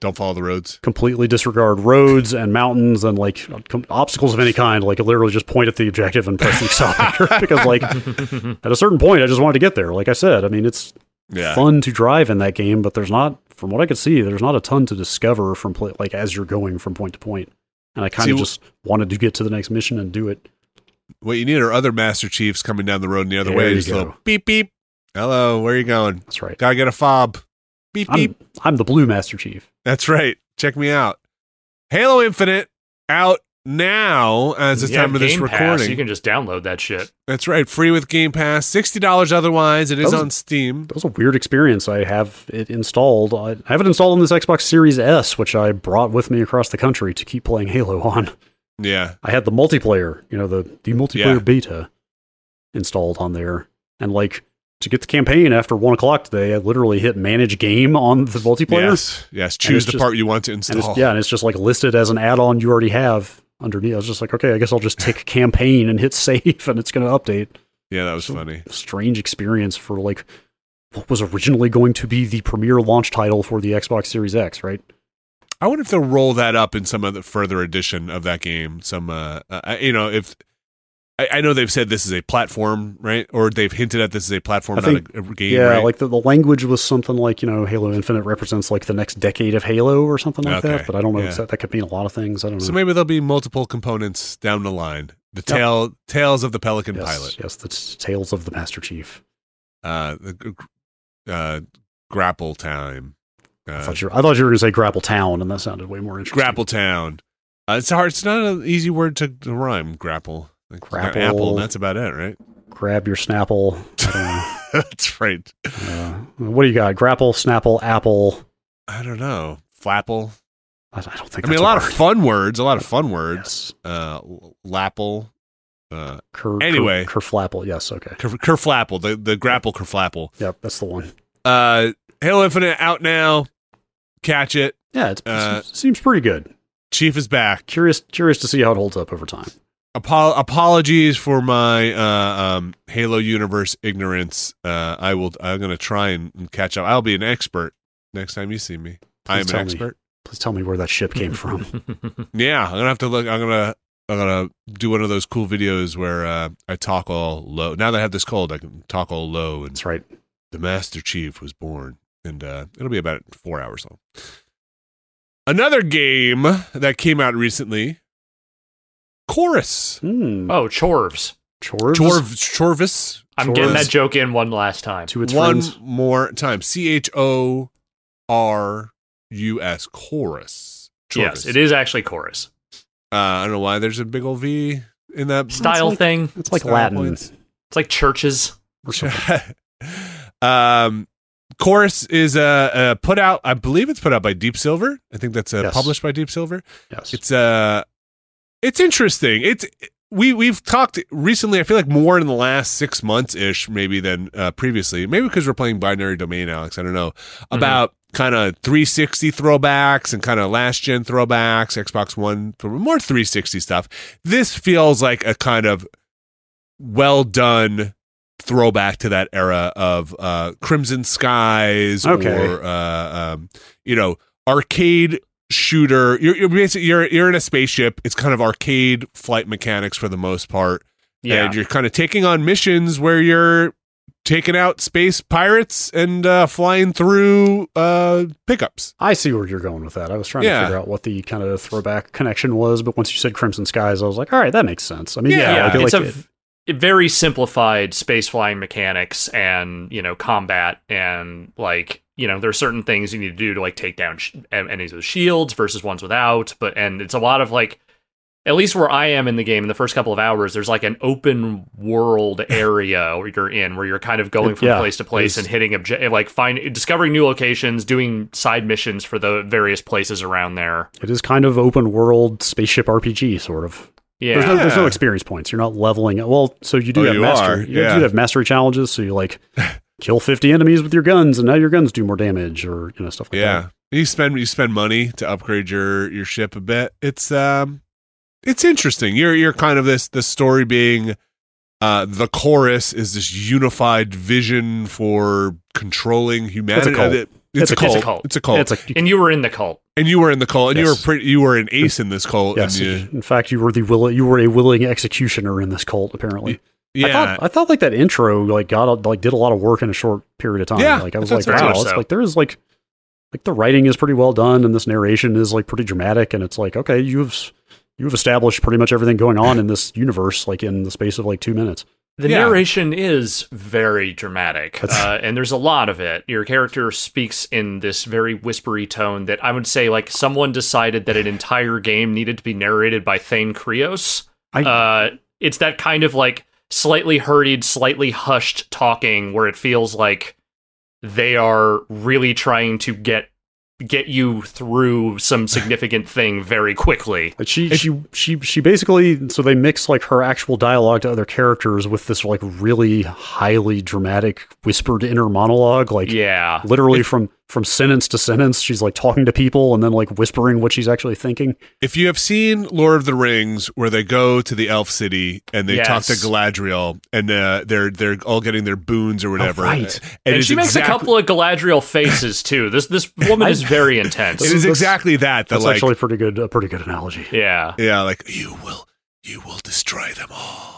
don't follow the roads. completely disregard roads and mountains and like com- obstacles of any kind. Like, literally just point at the objective and press the accelerator because, like, at a certain point, I just wanted to get there. Like I said, I mean, it's Yeah, fun to drive in that game, but there's not, from what I could see, there's not a ton to discover from play, like as you're going from point to point. And I kind of just wanted to get to the next mission and do it. what you need are other Master Chiefs coming down the road in the other There way. Just a little beep beep. Hello, where are you going? That's right. Gotta get a fob. Beep beep. I'm, I'm the Blue Master Chief. That's right. Check me out. Halo Infinite out now as the You time have of this Game Pass, recording. you can just download that shit. That's right. Free with Game Pass. Sixty dollars otherwise. It is That was- on Steam. That was a weird experience. I have it installed. I have it installed on this Xbox Series S, which I brought with me across the country to keep playing Halo on. Yeah. I had the multiplayer, you know, the the multiplayer Yeah. beta installed on there, and like to get the campaign after one o'clock today, I literally hit Manage Game on the multiplayer, Yes. Yes. Choose the just- part you want to and install. yeah, and it's just like listed as an add-on you already have underneath. I was just like, okay, I guess I'll just tick campaign and hit save, and it's going to update. Yeah, that was So- funny. Strange experience for like what was originally going to be the premier launch title for the Xbox Series X, right? I wonder if they'll roll that up in some of the further edition of that game. Some, uh, uh you know, if I, I know they've said this is a platform, right? Or they've hinted at this is a platform, I not a, a game. yeah, right? like the, the language was something like you know Halo Infinite represents like the next decade of Halo or something like Okay, that. But I don't know. yeah. That, that could mean a lot of things. I don't know. so maybe there'll be multiple components down the line. The Yep. tale, tales of the Pelican yes, pilot. yes, the t- tales of the Master Chief. Uh, the uh, grapple time. I Uh, thought you were, I thought you were going to say Grapple Town, and that sounded way more interesting. grapple town. Uh, it's hard. It's not an easy word to, to rhyme. Grapple. Like, Grapple. Apple. That's about it, right? grab your Snapple. I don't know. that's right. Uh, what do you got? Grapple, Snapple, Apple. I don't know. Flapple. I, I don't think. I mean, a lot of fun words. A lot of fun words. Yes. Uh, lapple. Uh, Cur, Anyway. Cur, Kerflapple. Yes. Okay. ker- kerflapple. The the grapple kerflapple. Yep. That's the one. Uh, Halo Infinite out now. Catch it. Yeah. It Uh, seems pretty good. Chief is back. Curious. Curious to see how it holds up over time. Apo- apologies for my uh, um, Halo universe ignorance. Uh, I will. I'm going to try and and catch up. I'll be an expert next time you see me. I am an tell me. expert. Please tell me where that ship came from. Yeah, I'm gonna have to look. I'm gonna. I'm gonna do one of those cool videos where uh, I talk all low. Now that I have this cold, I can talk all low. And That's right. the Master Chief was born, and uh, it'll be about four hours long. Another game that came out recently, Chorus. Hmm. oh, Chorves. Chorves. Chorv Chorvis. I'm getting that joke in one last time. to its One friends. more time. C H O R U S. Chorus. Yes, it is actually chorus. Uh, I don't know why there's a big old V in that Style like- thing. It's like Style Latin. points. It's like churches. or something. um, Chorus is uh, uh, put out. I believe it's put out by Deep Silver. I think that's uh, Yes. published by Deep Silver. Yes. It's uh, it's interesting. It's we we've talked recently. I feel like more in the last six months ish, maybe than uh, previously. Maybe because we're playing binary domain, Alex. I don't know about kind of 360 throwbacks and kind of last gen throwbacks, Xbox One, more 360 stuff. This feels like a kind of well done throwback to that era of uh, Crimson Skies Okay. or uh, um, you know arcade shooter. You're, you're basically you're you're in a spaceship. It's kind of arcade flight mechanics for the most part, Yeah. and you're kind of taking on missions where you're taking out space pirates and uh, flying through uh, pickups. I see where you're going with that. I was trying Yeah. to figure out what the kind of throwback connection was, but once you said Crimson Skies, I was like, all right, that makes sense. I mean, Yeah, yeah, yeah, I it's like a it- very simplified space flying mechanics and you know combat and like you know there are certain things you need to do to like take down sh- any of those shields versus ones without but and it's a lot of like at least where I am in the game in the first couple of hours there's like an open world area where you're in where you're kind of going from Yeah, place to place and hitting object like find discovering new locations doing side missions for the various places around there it is kind of open world spaceship RPG sort of. yeah There's no there's no experience points. You're not leveling. Well, so you do Oh, have you master. are, You yeah. do have mastery challenges. So you like kill 50 enemies with your guns, and now your guns do more damage, or you know stuff like Yeah, that. you spend you spend money to upgrade your your ship a bit. It's um, it's interesting. You're you're kind of this the story being. Uh, the chorus is this unified vision for controlling humanity. cult. It's, It's a a cult. cult. It's a cult. It's a cult. It's like and you were in the cult and you were in the cult, and you were pretty. You were an ace in this cult. yes. and you, In fact, you were the will. You were a willing executioner in this cult. Apparently, yeah. I thought I thought like that intro like got a- like did a lot of work in a short period of time. Yeah, like I was like, thought so. wow, it's so. like there's like like the writing is pretty well done, and this narration is like pretty dramatic, and it's like okay, you've you've established pretty much everything going on in this universe like in the space of like two minutes. The Yeah. narration is very dramatic, uh, and there's a lot of it. Your character speaks in this very whispery tone that I would say, like, someone decided that an entire game needed to be narrated by Thane Krios. I- uh, it's that kind of like slightly hurried, slightly hushed talking where it feels like they are really trying to get get you through some significant thing very quickly. Like she, she, she, she basically so they mix like her actual dialogue to other characters with this like really highly dramatic whispered inner monologue. Like Yeah. literally from from sentence to sentence, she's like talking to people and then like whispering what she's actually thinking. if you have seen Lord of the Rings, where they go to the Elf City and they talk to Galadriel, and uh, they're they're all getting their boons or whatever, right. and, And she makes a couple of Galadriel faces too. This this woman is very intense. It is exactly that. That That's like, actually pretty good. A pretty good analogy. Yeah. yeah, like you will, you will destroy them all.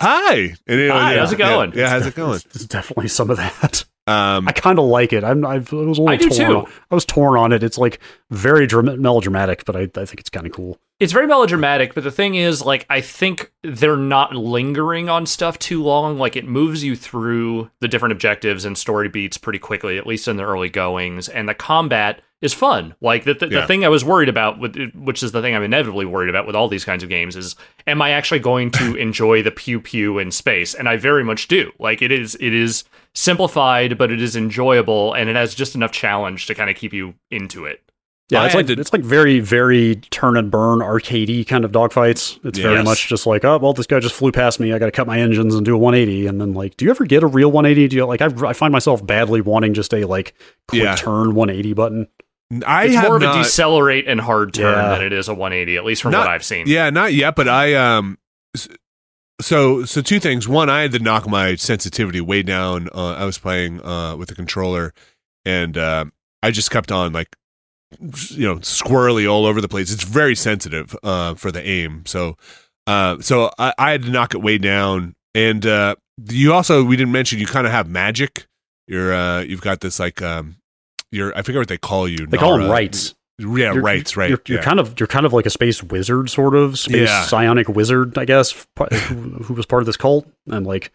Hi, And, you know, Hi, yeah, how's it yeah, going? Yeah, how's it going? There's definitely some of that. Um, I kind of like it. I'm. I've, I was a little I do torn. too. I was torn on it. It's like very dram- melodramatic, but I, I think it's kind of cool. It's very melodramatic, but the thing is, like, I think they're not lingering on stuff too long. Like, it moves you through the different objectives and story beats pretty quickly, at least in the early goings. And the combat is fun. Like, the, the, Yeah. the thing I was worried about, with, which is the thing I'm inevitably worried about with all these kinds of games, is am I actually going to enjoy the pew pew in space? And I very much do. Like, it is, it is simplified, but it is enjoyable, and it has just enough challenge to kind of keep you into it. Yeah, I it's like to- it's like very very turn and burn arcadey kind of dogfights. It's very Yes. much just like, oh well, this guy just flew past me. I got to cut my engines and do a 180. And then like, do you ever get a real 180? Do you like? I, I find myself badly wanting just a like quick Yeah. turn 180 button. I it's have more of not, a decelerate and hard turn Yeah. than it is a 180, at least from Not- what I've seen. Yeah, not yet, but I um s- so so two things. One, I had to knock my sensitivity way down. Uh, I was playing uh with the controller and uh, I just kept on like you know, squirrely all over the place. It's very sensitive uh for the aim. So uh so I, I had to knock it way down and uh you also we didn't mention you kind of have magic. You're uh you've got this like um you're I forget what they call you. They call them rites. Yeah, You're- rites, right. You're, you're yeah. kind of you're kind of like a space wizard, sort of space Yeah. psionic wizard, I guess, who, who was part of this cult. And like,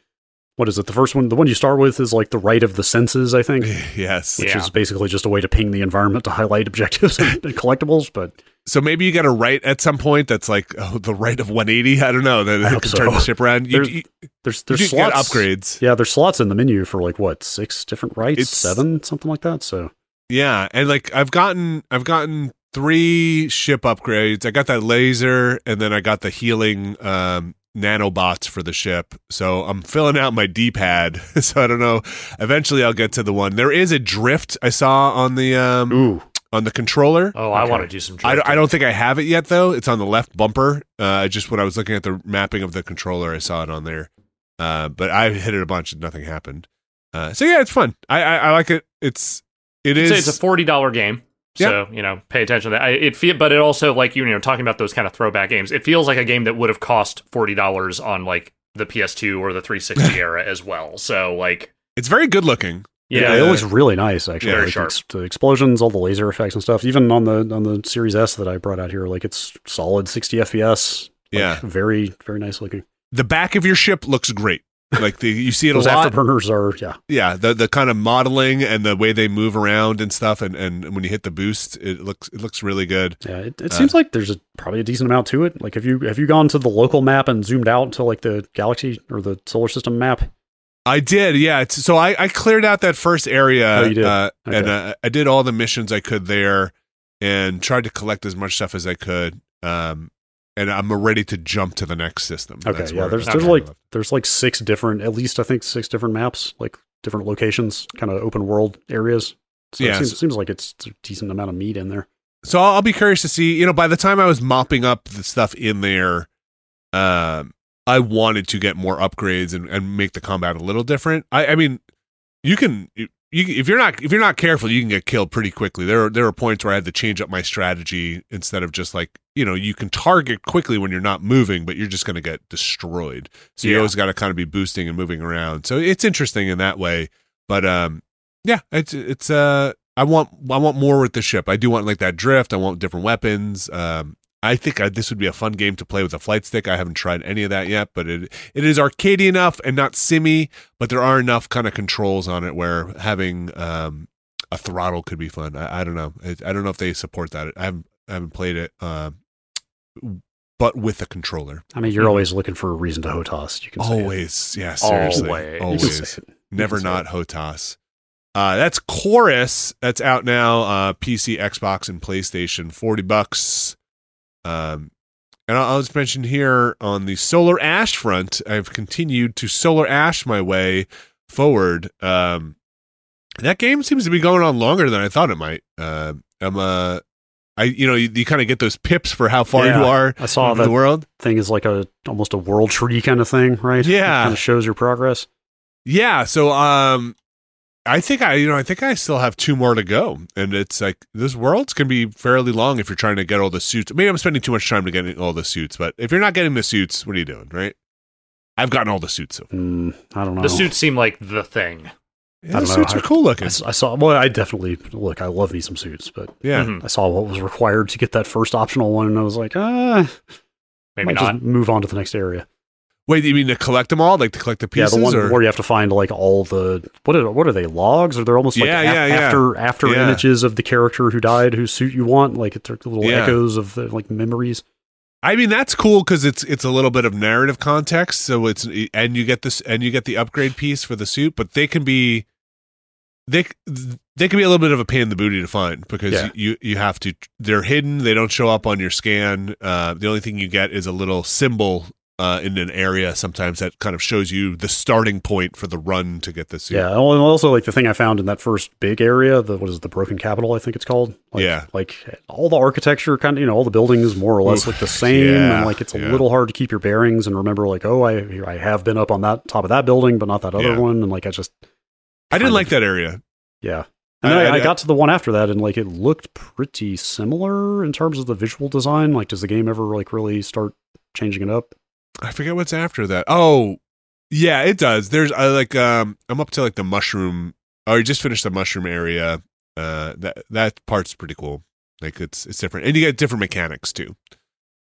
what is it? The first one, the one you start with, is like the rite of the senses, I think, yes. which Yeah. is basically just a way to ping the environment to highlight objectives and, and collectibles. But So maybe you got a rite at some point that's like oh, the rite of 180. I don't know. That I can so. turn the ship around. You, There's- you, there's you there's get slots upgrades. Yeah, there's slots in the menu for like what six different rites, It's- seven, something like that. So Yeah, and like I've gotten I've gotten three ship upgrades. I got that laser, and then I got the healing um, nanobots for the ship. So I'm filling out my D-pad. so I don't know. Eventually, I'll get to the one. There is a drift I saw on the um, Ooh, on the controller. Oh, I want to do some. I don't, I don't think I have it yet though. It's on the left bumper. Uh, just when I was looking at the mapping of the controller, I saw it on there. Uh, but I hit it a bunch and nothing happened. Uh, so yeah, it's fun. I, I, I like it. It's it I'd is. say it's a forty dollar game. So you know, pay attention to that. I, it feel, but it also like you know, talking about those kind of throwback games. It feels like a game that would have cost forty dollars on like the PS2 or the 360 era as well. So like, it's very good looking. yeah, it looks really nice actually. Very like sharp. it's- the explosions, all the laser effects and stuff. Even on the on the Series S that I brought out here, like it's solid 60 FPS. Like, Yeah. very very nice looking. The back of your ship looks great. Like the you see it a lot. afterburners are yeah. yeah, the the kind of modeling and the way they move around and stuff, and, and when you hit the boost, it looks it looks really good. Yeah, it, it Uh, seems like there's a, probably a decent amount to it. Like, have you have you gone to the local map and zoomed out to like the galaxy or the solar system map? I did, yeah. It's, so I, I cleared out that first area, Oh, you did? Uh, and Okay. uh, I did all the missions I could there, and tried to collect as much stuff as I could. Um, and I'm ready to jump to the next system. Okay, That's yeah. There's there's like there's like six different, at least I think six different maps, like different locations, kind of open world areas. So Yeah, it seems, so- seems like it's a decent amount of meat in there. so I'll, I'll be curious to see. You know, by the time I was mopping up the stuff in there, um, I wanted to get more upgrades and, and make the combat a little different. I, I mean, you can. You, if you're not if you're not careful, you can get killed pretty quickly. There are there are points where I had to change up my strategy instead of just like you know you can target quickly when you're not moving, but you're just going to get destroyed. So you always got to kind of be boosting and moving around. So it's interesting in that way. But um, yeah, it's it's uh, I want I want more with the ship. I do want like that drift. I want different weapons. Um, I think I, this would be a fun game to play with a flight stick. I haven't tried any of that yet, but it it is arcadey enough and not simmy. But there are enough kind of controls on it where having um, a throttle could be fun. I, I don't know. I, I don't know if they support that. I haven't I haven't played it, um, but with a controller. I mean, you're Mhm. always looking for a reason to HOTAS. You can say. Always, yeah, seriously, Always. Always. can say it. Never not HOTAS. Uh, that's Chorus. That's out now. Uh, PC, Xbox, and PlayStation. Forty bucks. Um, and I'll, just mention here on the Solar Ash front, I've continued to Solar Ash my way forward. Um, that game seems to be going on longer than I thought it might. Uh, I'm uh, I you know you, you kind of get those pips for how far Yeah. you are I saw that the world. thing is like a almost a world tree kind of thing, right? Yeah. kind of shows your progress. Yeah, so um I think I you know I think I still have two more to go and it's like this worlds gonna be fairly long if you're trying to get all the suits. Maybe I'm spending too much time to get all the suits, but if you're not getting the suits, what are you doing, right? I've gotten all the suits. So Mm, I don't know. the suits seem like the thing. yeah, the don't know. suits I- are cool I, looking. s- I saw. Well, I definitely look. I love me some suits, but Yeah. Mhm. I saw what was required to get that first optional one, and I was like, ah, Maybe might not. just move on to the next area. Wait, you mean to collect them all, like to collect the pieces? yeah, the one or? where you have to find like all the what are what are they logs? Or they're almost like Yeah, af- yeah, yeah. after after Yeah. images of the character who died, whose suit you want. Like it's like little echoes of the like memories. I mean that's cool because it's it's a little bit of narrative context. So it's and you get this and you get the upgrade piece for the suit, but they can be they they can be a little bit of a pain in the booty to find because Yeah. you you have to they're hidden. They don't show up on your scan. Uh, the only thing you get is a little symbol uh, in an area sometimes that kind of shows you the starting point for the run to get this. Yeah, and also like the thing I found in that first big area, the what is it, the Broken Capital, I think it's called. Like, Yeah. like all the architecture, kind of you know, all the buildings more or less look the same, Yeah, and like it's a yeah. little hard to keep your bearings and remember like, oh, I I have been up on that top of that building, but not that other Yeah. one, and like I just I didn't kind like that area. yeah. And then I, I- I got to the one after that, and like it looked pretty similar in terms of the visual design. Like, does the game ever like really start changing it up? I forget what's after that. Oh, yeah, it does. There's I like um I'm up to like the mushroom. Oh, you just finished the mushroom area. Uh, that that part's pretty cool. Like it's it's different, and you get different mechanics too.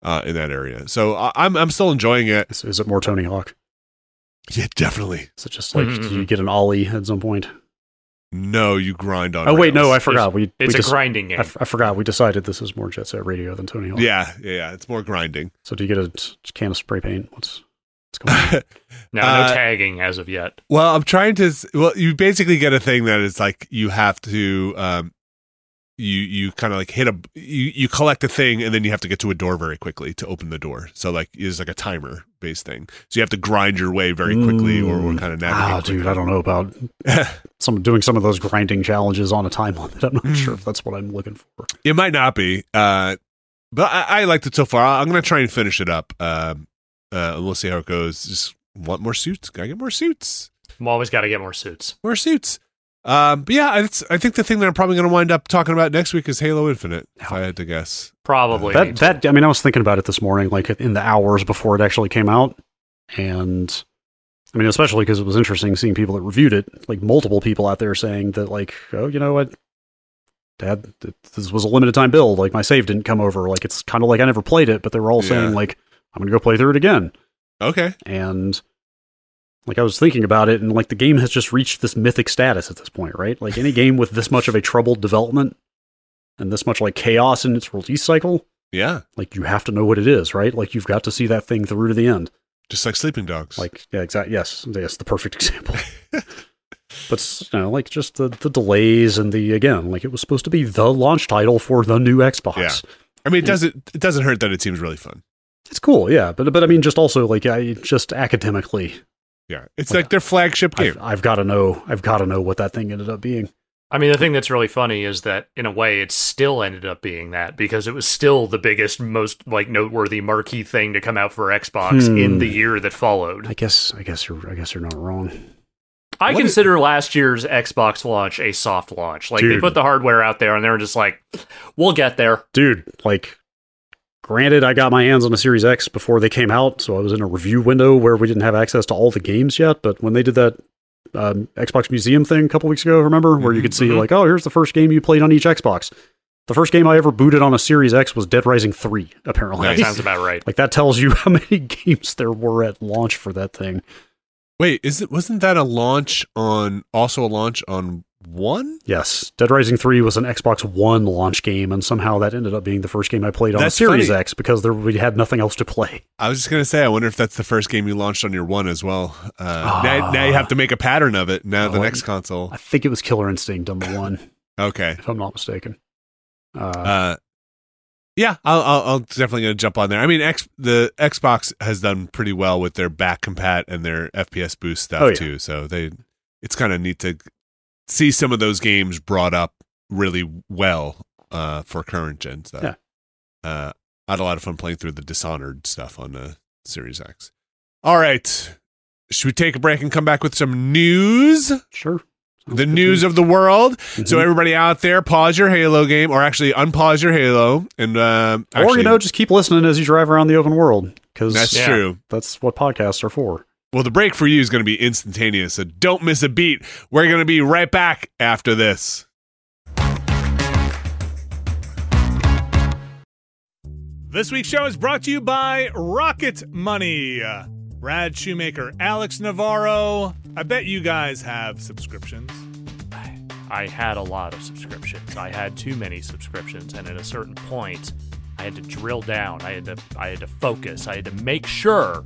Uh, in that area, so I, I'm I'm still enjoying it. Is, is it more Tony Hawk? Yeah, definitely. Is it just like Mhm, do you get an ollie at some point? No, you grind on. Oh wait, no, I rails. forgot. We It's we a just- grinding game. I, f- I forgot. We decided this is more Jet Set Radio than Tony Hawk. Yeah, yeah, yeah. It's more grinding. So do you get a t- can of spray paint? What's what's going on? no, no uh, tagging as of yet. Well, I'm trying to. Well, you basically get a thing that is like you have to. Um, you you kind of like hit a you you collect a thing and then you have to get to a door very quickly to open the door. So like it's like a timer based thing. So you have to grind your way very quickly or, or Mm. kind of Ah, navigate. dude, I don't know about some doing some of those grinding challenges on a time limit. I'm not sure if that's what I'm looking for. It might not be, uh, but I, I liked it so far. I'm gonna try and finish it up. Um, uh, we'll see how it goes. Just want more suits. Gotta get more suits. I'm always got to get more suits. More suits. Um, but yeah, it's, I think the thing that I'm probably gonna wind up talking about next week is Halo Infinite. If I had to guess, Probably. me That that I mean, I was thinking about it this morning, like in the hours before it actually came out, and I mean, especially because it was interesting seeing people that reviewed it, like multiple people out there saying that, like, oh, you know what, Dad, this was a limited time build. Like my save didn't come over. Like it's kind of like I never played it, but they were all saying like I'm gonna go play through it again, okay. and like I was thinking about it, and like the game has just reached this mythic status at this point, right? Like any game with this much of a troubled development and this much like chaos in its release cycle Yeah, like you have to know what it is, right? Like you've got to see that thing through to the end. just like Sleeping Dogs. Like yeah, exactly. Yes, yes, the perfect example. but you know, like just the the delays and the again, like it was supposed to be the launch title for the new Xbox. Yeah. I mean, it doesn't it doesn't hurt that it seems really fun. It's cool, yeah, but but I mean, just also like I just academically, Yeah, it's Like, like their flagship game. I've, I've got to know, I've got to know what that thing ended up being. I mean, the thing that's really funny is that in a way, it still ended up being that because it was still the biggest, most like noteworthy marquee thing to come out for Xbox Hmm. in the year that followed. I guess, I guess you're, I guess you're not wrong. I What consider last year's Xbox launch a soft launch. Like they put the hardware out there and they're just like, "We'll get there." dude like granted i got my hands on a series x before they came out so i was in a review window where we didn't have access to all the games yet but when they did that um, xbox museum thing a couple weeks ago remember where you could see mhm. like oh here's the first game you played on each xbox the first game i ever booted on a series x was dead rising 3 apparently That sounds about right. like that tells you how many games there were at launch for that thing Wait, is it wasn't that a launch on also a launch on one? yes dead rising 3 was an xbox one launch game and somehow that ended up being the first game i played on That's series funny. x because there, we had nothing else to play I was just gonna say, I wonder if that's the first game you launched on your one as well. Uh, now, now you have to make a pattern of it. Now the next console. I think it was Killer Instinct on the one, Okay. if I'm not mistaken. Uh, Uh, yeah, I'll, I'll, I'll definitely gonna jump on there. I mean, X, the Xbox has done pretty well with their back compat and their FPS boost stuff Oh, yeah. too. So they, it's kind of neat to see some of those games brought up really well uh, for current gen stuff. Yeah. Uh, I had a lot of fun playing through the Dishonored stuff on the Series X. All right, should we take a break and come back with some news? sure. Sounds the news me. of the world. So Mhm. everybody out there, pause your Halo game, or actually unpause your Halo, and uh, or you know, just keep listening as you drive around the open world because that's Yeah. true. that's what podcasts are for. Well, the break for you is going to be instantaneous, so don't miss a beat. We're going to be right back after this. This week's show is brought to you by Rocket Money. Brad Shoemaker, Alex Navarro. I bet you guys have subscriptions. I had a lot of subscriptions. I had too many subscriptions, and at a certain point, I had to drill down. I had to I had to focus. I had to make sure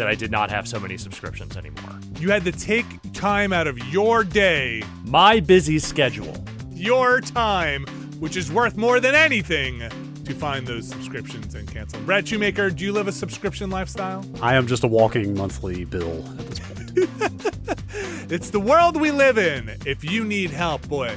that I did not have so many subscriptions anymore. You had to take time out of your day, My busy schedule. your time, which is worth more than anything, to find those subscriptions and cancel. them. Brad Shoemaker, do you live a subscription lifestyle? I am just a walking monthly bill at this point. It's the world we live in. If you need help, boy,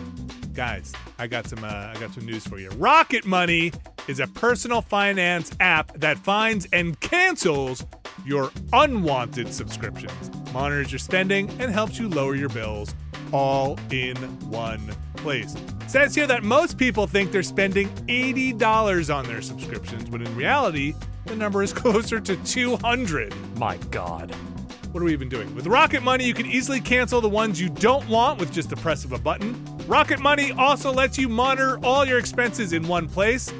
guys, I got some. Uh, I got some news for you. Rocket Money is a personal finance app that finds and cancels your unwanted subscriptions, monitors your spending, and helps you lower your bills all in one place. It says here that most people think they're spending $80 on their subscriptions, when in reality, the number is closer to 200. My God. What are we even doing? With Rocket Money, you can easily cancel the ones you don't want with just the press of a button. Rocket Money also lets you monitor all your expenses in one place,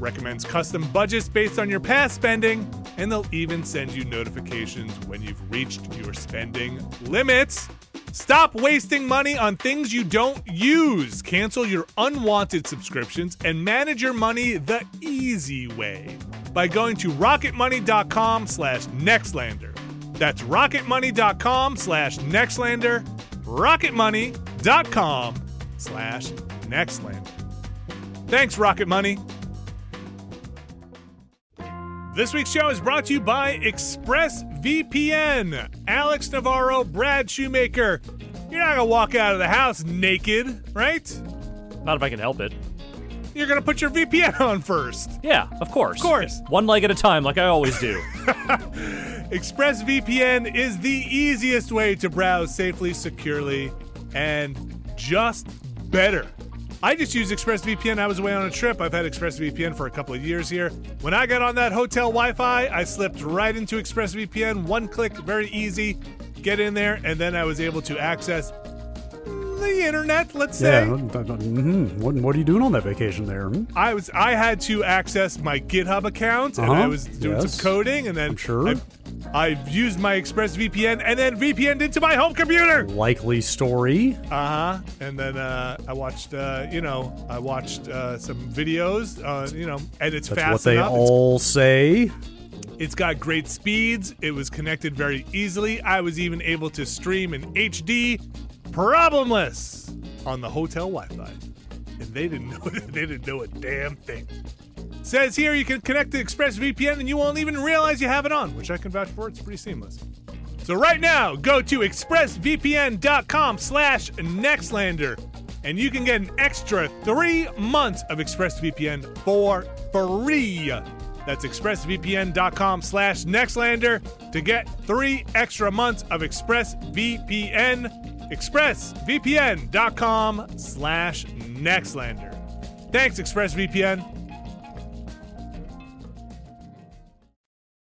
recommends custom budgets based on your past spending, and they'll even send you notifications when you've reached your spending limits. Stop wasting money on things you don't use. Cancel your unwanted subscriptions and manage your money the easy way by going to rocketmoney.com slash nextlander. That's rocketmoney.com slash nextlander, rocketmoney.com slash nextlander. Thanks, Rocket Money. This week's show is brought to you by ExpressVPN. Alex Navarro, Brad Shoemaker. You're not gonna walk out of the house naked, right? Not if I can help it. You're gonna put your VPN on first. Yeah, of course. Of course. One leg at a time, like I always do. ExpressVPN is the easiest way to browse safely, securely, and just better. I just used ExpressVPN. I was away on a trip. I've had ExpressVPN for a couple of years here. When I got on that hotel Wi Fi, I slipped right into ExpressVPN. One click, very easy. Get in there, and then I was able to access the internet, let's Yeah. say. mhm. What, what are you doing on that vacation there? hmm? I was I had to access my GitHub account and Uh-huh. I was doing Yes. some coding and then I'm sure. I, I used my ExpressVPN and then VPN'd into my home computer. Likely story. Uh huh. And then uh, I watched, uh, you know, I watched uh, some videos, uh, you know, and it's That's fast what they enough. It's- all say. it's got great speeds. It was connected very easily. I was even able to stream in HD, problemless, on the hotel Wi-Fi, and they didn't know. They didn't know a damn thing. Says here you can connect to ExpressVPN and you won't even realize you have it on, which I can vouch for. It's pretty seamless. So right now, go to expressvpn.com/nextlander, and you can get an extra three months of ExpressVPN for free. That's expressvpn.com slash nextlander to get three extra months of ExpressVPN. expressvpn.com slash nextlander. Thanks, ExpressVPN.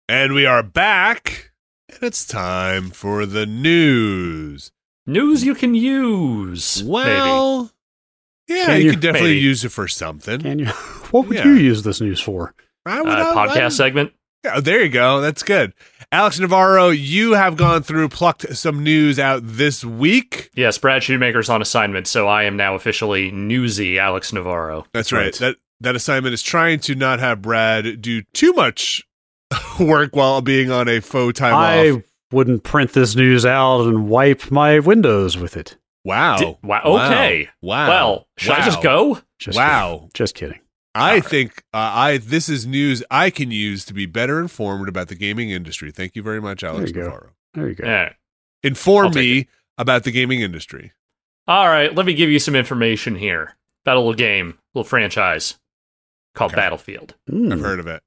And we are back, and it's time for the news. News you can use. maybe. Well, yeah, Can you, you- could definitely maybe. use it for something. Can you? What would Yeah. you use this news for? I would, Uh, I- podcast I- segment. Yeah, there you go. That's good. Alex Navarro, you have gone through, plucked some news out this week. Yes, Brad Shoemaker's on assignment, so I am now officially newsy Alex Navarro. That's right. That that assignment is trying to not have Brad do too much work while being on a faux time I off. wouldn't print this news out and wipe my windows with it. Wow. Di- wow, okay. Wow. Well, should I just go? Just Wow. kidding. Just kidding. I think uh, I this is news I can use to be better informed about the gaming industry. Thank you very much, Alex There you go. Navarro. There you go. Yeah. Inform I'll take me about the gaming industry. All right, let me give you some information here. About a little game, little franchise called Okay. Battlefield. Hmm. I've heard of it.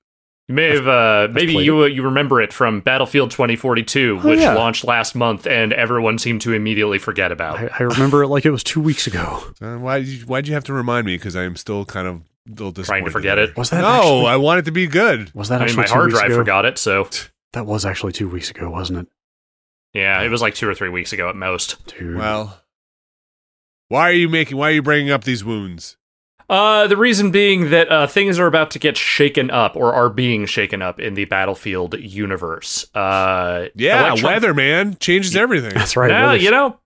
You may have, uh, maybe played you you remember it from Battlefield 2042, Oh, which yeah. launched last month, and everyone seemed to immediately forget about. I, I remember it like it was two weeks ago. Uh, why did you, why'd you have to remind me? Because I am still kind of a little disappointed. Trying to forget there. it. Was that No, actually, I want it to be good. was that I mean, my two hard drive ago? forgot it, so That was actually two weeks ago, wasn't it? yeah, it was like two or three weeks ago at most. Dude. Well, why are you making? Why are you bringing up these wounds? Uh, the reason being that uh, things are about to get shaken up, or are being shaken up in the Battlefield universe. Uh, Yeah, Electron- weather, man, changes everything. That's right. Yeah, you know,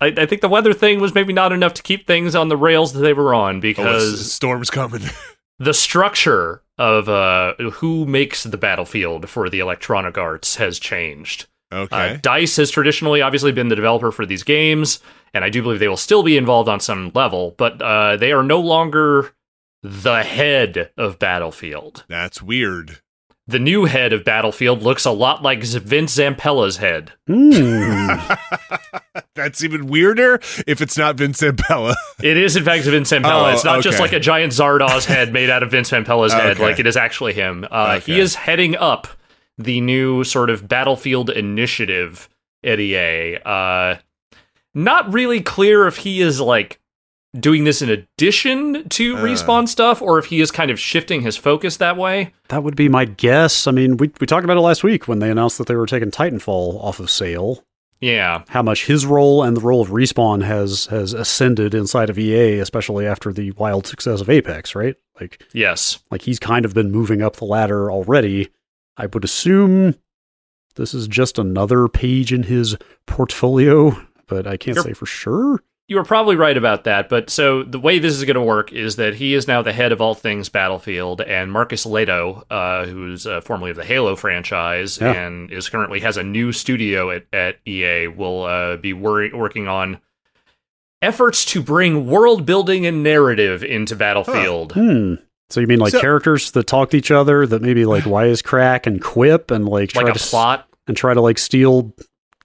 I, I think the weather thing was maybe not enough to keep things on the rails that they were on Oh, because s- storm's coming. the structure of uh, who makes the battlefield for the Electronic Arts has changed. okay. Uh, Dice has traditionally, obviously, been the developer for these games, and I do believe they will still be involved on some level, but uh, they are no longer the head of Battlefield. That's weird. The new head of Battlefield looks a lot like Z- Vince Zampella's head. Hmm. That's even weirder if it's not Vince Zampella. It is, in fact, Vince Zampella. Oh, it's not just like a giant Zardoz head made out of Vince Zampella's head. Okay. Like, it is actually him. Uh, Okay. He is heading up the new sort of Battlefield initiative at EA. Uh, not really clear if he is, like, doing this in addition to Uh. respawn stuff or if he is kind of shifting his focus that way. that would be my guess. I mean, we we talked about it last week when they announced that they were taking Titanfall off of sale. Yeah. How much his role and the role of Respawn has has ascended inside of EA, especially after the wild success of Apex, right? Like Yes. like he's kind of been moving up the ladder already. I would assume this is just another page in his portfolio, but I can't You're- say for sure. You were probably right about that, but so the way this is going to work is that he is now the head of all things Battlefield, and Marcus Lehto, uh, who's uh, formerly of the Halo franchise Yeah. and is currently has a new studio at, at EA, will uh, be wor- working on efforts to bring world building and narrative into Battlefield. Hmm. So you mean like So- characters that talk to each other that maybe like wisecrack and quip and like try Like a to s- plot. and try to like steal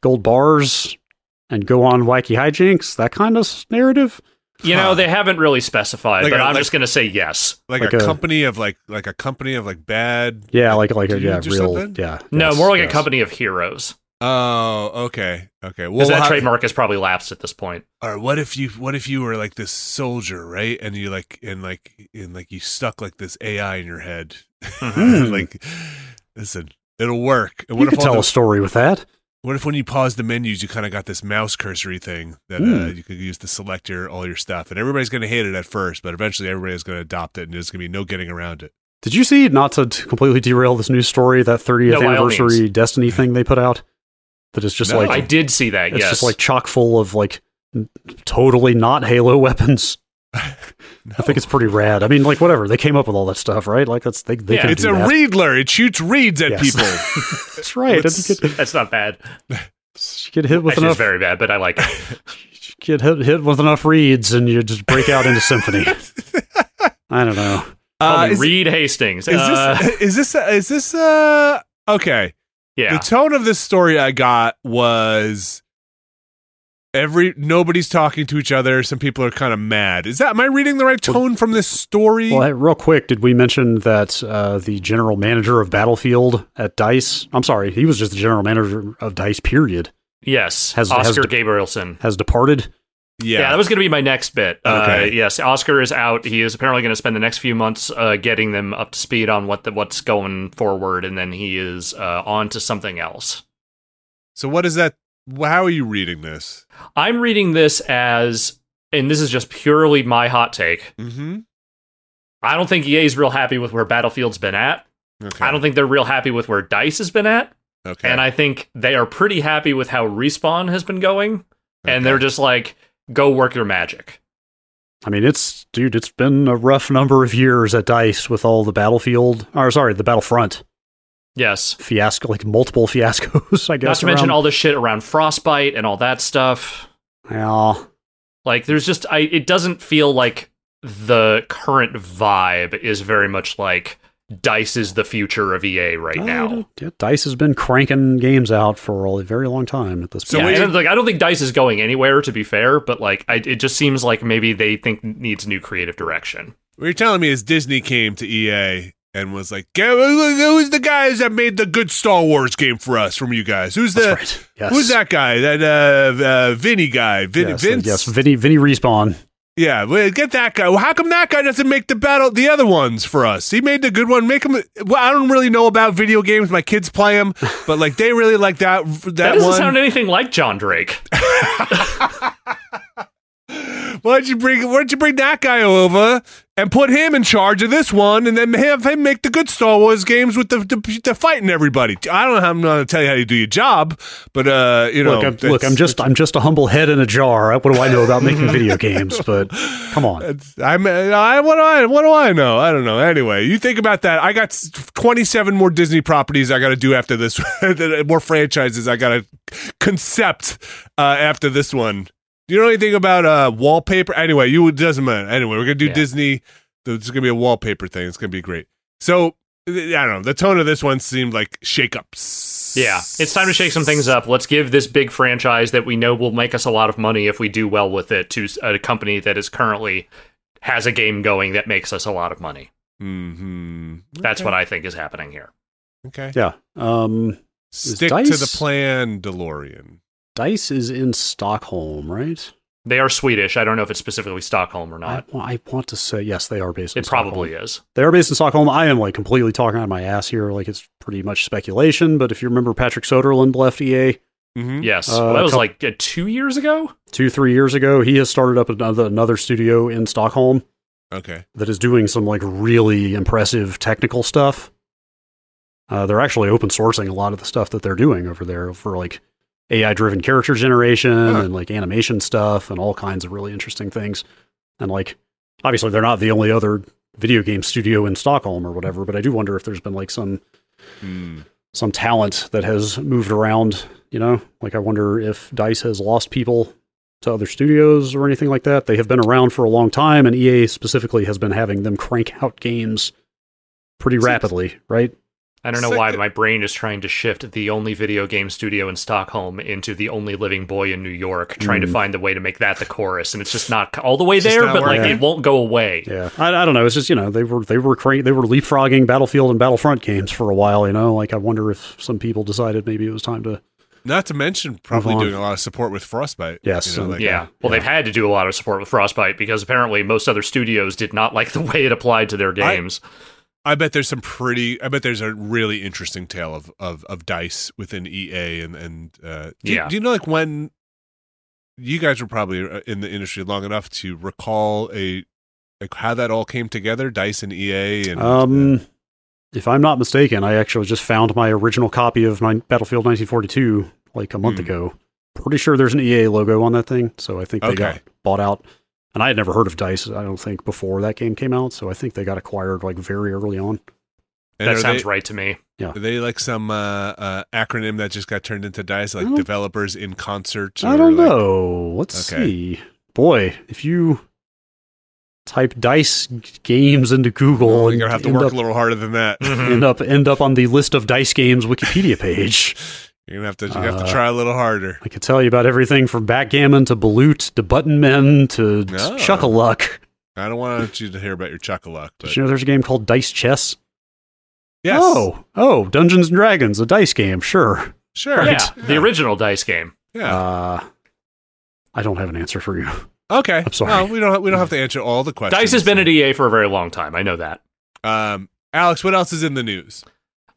gold bars and go on wacky hijinks? That kind of narrative? You Huh. know, they haven't really specified, Like but a- I'm like- just going to say yes. like, Like a, a- company of like like a company of like bad. Yeah, like like a yeah, real something? yeah. No, yes, more like yes. a company of heroes. Oh, okay, okay. Well, Because that how- trademark has probably lapsed at this point. Or what if you what if you were like this soldier, right? And you like and like and like you stuck like this AI in your head. Hmm. like, listen, it'll work. And You what could if all tell the- a story with that. What if when you pause the menus, you kind of got this mouse cursory thing that uh, Hmm. you could use to select your all your stuff, and everybody's going to hate it at first, but eventually everybody's going to adopt it, and there's going to be no getting around it. Did you see not to completely derail this news story that 30th No, anniversary. Destiny thing they put out? That is just No. like I did see that, it's yes. just like chock full of like totally not Halo weapons. I think it's pretty rad. I mean, like whatever they came up with all that stuff, right? Like that's they they Yeah. can It's a that. Reedler. It shoots reeds at Yes. people. That's right. Let's- And you get, That's not bad. you get hit with Actually, enough very bad, but I like it. you get hit, hit with enough reeds, and you just break out into symphony. I don't know. Uh, is, Reed Hastings. is Uh, this is this is this uh okay? yeah. The tone of this story I got was every nobody's talking to each other. Some people are kind of mad. Is that am I reading the right tone from this story? Well, hey, real quick, did we mention that uh, the general manager of Battlefield at Dice? I'm sorry, he was just the general manager of Dice. Period. yes. has- Oskar has- Gabrielson. Has departed. Yeah. that was going to be my next bit. Uh, yes, Oskar is out. He is apparently going to spend the next few months uh, getting them up to speed on what the, what's going forward, and then he is uh, on to something else. so what is that? How are you reading this? I'm reading this as, and this is just purely my hot take. Mm-hmm. I don't think EA is real happy with where Battlefield's been at. Okay. I don't think they're real happy with where Dice has been at. Okay. And I think they are pretty happy with how Respawn has been going. Okay. And they're just like, go work your magic. I mean, it's dude, it's been a rough number of years at Dice with all the Battlefield, or sorry, the Battlefront Yes. fiasco, like multiple fiascos. I guess. Not to mention all the shit around Frostbite and all that stuff. Yeah. Like, there's just, I, it doesn't feel like the current vibe is very much like Dice is the future of EA right Uh, now. yeah, Dice has been cranking games out for a very long time at this So point. yeah, and like I don't think Dice is going anywhere. To be fair, but like I, it just seems like maybe they think needs new creative direction. what you're telling me is Disney came to EA and was like, "Who's the guys that made the good Star Wars game for us from you guys? Who's the right. Yes. who's that guy? That uh, uh Vinny guy? Vin- Yes, Vince? yes, Vinny, Vinny respawn. Yeah, well, get that guy. Well, how come that guy doesn't make the battle the other ones for us? He made the good one. Make him. Well, I don't really know about video games. My kids play them, but like they really like that that, That doesn't one. sound anything like John Drake. Why don't you bring Why don't you bring that guy over and put him in charge of this one, and then have him make the good Star Wars games with the the, the fighting everybody? I don't know how I'm going to tell you how you do your job, but uh, you know, Look, I'm, look, I'm just, I'm just a humble head in a jar. What do I know about making video games? But come on, I'm, I, what do I, what do I know? I don't know. Anyway, you think about that. I got 27 more Disney properties I got to do after this. more franchises I got to concept uh, after this one. Do you know anything about uh, wallpaper? Anyway, you it doesn't matter. Anyway, we're gonna do Yeah. Disney. There's gonna be a wallpaper thing. It's gonna be great. So I don't know. The tone of this one seemed like shakeups. Yeah, it's time to shake some things up. Let's give this big franchise that we know will make us a lot of money if we do well with it to a company that is currently has a game going that makes us a lot of money. Mm-hmm. That's what I think is happening here. Okay. yeah. Um, Stick to the plan, DeLorean. Dice is in Stockholm, right? They are Swedish. I don't know if it's specifically Stockholm or I, not. well, I want to say yes, they are based. in It probably Stockholm. is. They are based in Stockholm. I am like completely talking out of my ass here. Like it's pretty much speculation. But if you remember, Patrick Soderlund left EA Mm-hmm. Yes. Uh, well, that was couple- like uh, two years ago. two, three years ago. He has started up another another studio in Stockholm Okay. that is doing some like really impressive technical stuff. Uh, they're actually open sourcing a lot of the stuff that they're doing over there for like AI driven character generation Huh. and like animation stuff and all kinds of really interesting things. And like, obviously, they're not the only other video game studio in Stockholm or whatever, but I do wonder if there's been like some Hmm. some talent that has moved around. You know, like I wonder if Dice has lost people to other studios or anything like that. They have been around for a long time, and EA specifically has been having them crank out games pretty rapidly, right? I don't know Sick. why my brain is trying to shift the only video game studio in Stockholm into the only living boy in New York, trying to Mm. find the way to make that the chorus, and it's just not all the way Just there, not but like working. it won't go away. Yeah, I, I don't know. It's just you know they were they were crank, they were leapfrogging Battlefield and Battlefront games for a while. You know, like I wonder if some people decided maybe it was time to. Not to mention probably doing a lot of support with Frostbite. Yes, You know, like, Yeah. Well, they've had to do a lot of support with Frostbite because apparently most other studios did not like the way it applied to their games. I bet there's some pretty. I bet there's a really interesting tale of of, of dice within EA and and uh, do, you- Yeah. do you know like when you guys were probably uh, in the industry long enough to recall a like how that all came together, dice and EA and Um, if I'm not mistaken, I actually just found my original copy of my Battlefield 1942 like a month Hmm. ago. Pretty sure there's an EA logo on that thing, so I think they got bought out. And I had never heard of Dice, I don't think, before that game came out. So I think they got acquired like very early on. and that sounds they, right to me. Are they like some uh, uh, acronym that just got turned into dice, like developers in concert? I don't like- know. Let's Okay. see. Boy, if you type Dice games into Google, Well, and you're gonna have to work up, a little harder than that. end up end up on the list of Dice games Wikipedia page. You're gonna have to. You have to Uh, try a little harder. I could tell you about everything from backgammon to balut to button men to Oh. chuck-a-luck. I don't want you to hear about your chuck-a-luck, but Did you know there's a game called Dice Chess? yes, Oh, oh, Dungeons and Dragons, a dice game, sure. sure, Yeah, the original dice game. yeah. Uh, I don't have an answer for you. okay, I'm sorry. No, we don't. We don't have to answer all the questions. Dice has been at EA for a very long time. I know that. Um, Alex, what else is in the news?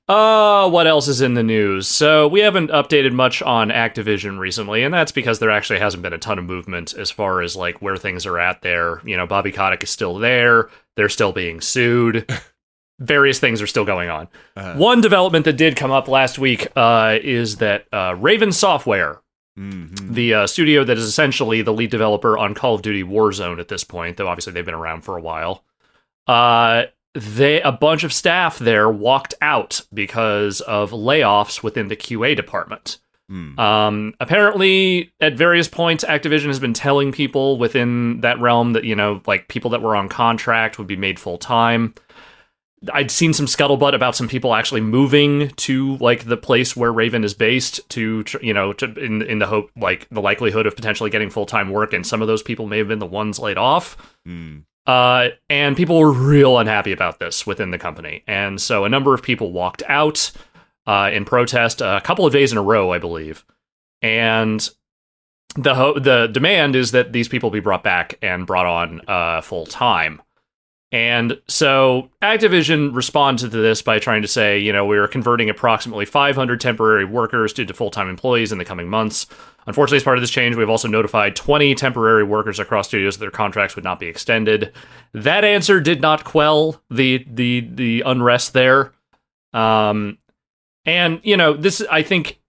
Uh, what else is in the news? So we haven't updated much on Activision recently, and that's because there actually hasn't been a ton of movement as far as like where things are at there. You know, Bobby Kotick is still there. They're still being sued. Various things are still going on. Uh, One development that did come up last week uh, is that uh, Raven Software, mhm. the uh, studio that is essentially the lead developer on Call of Duty Warzone at this point, though obviously they've been around for a while. Uh, they a bunch of staff there walked out because of layoffs within the QA department. Mm. Um, apparently, at various points, Activision has been telling people within that realm that you know, like people that were on contract would be made full time. I'd seen some scuttlebutt about some people actually moving to like the place where Raven is based to, you know, to, in in the hope like the likelihood of potentially getting full time work, and some of those people may have been the ones laid off. Mm. Uh, and people were real unhappy about this within the company. And so a number of people walked out uh, in protest a couple of days in a row, I believe. And the ho- the demand is that these people be brought back and brought on uh, full time. And so Activision responded to this by trying to say, you know, we are converting approximately 500 temporary workers to full time employees in the coming months. Unfortunately, as part of this change, we've also notified 20 temporary workers across studios that their contracts would not be extended. That answer did not quell the the the unrest there. Um, and you know, this I think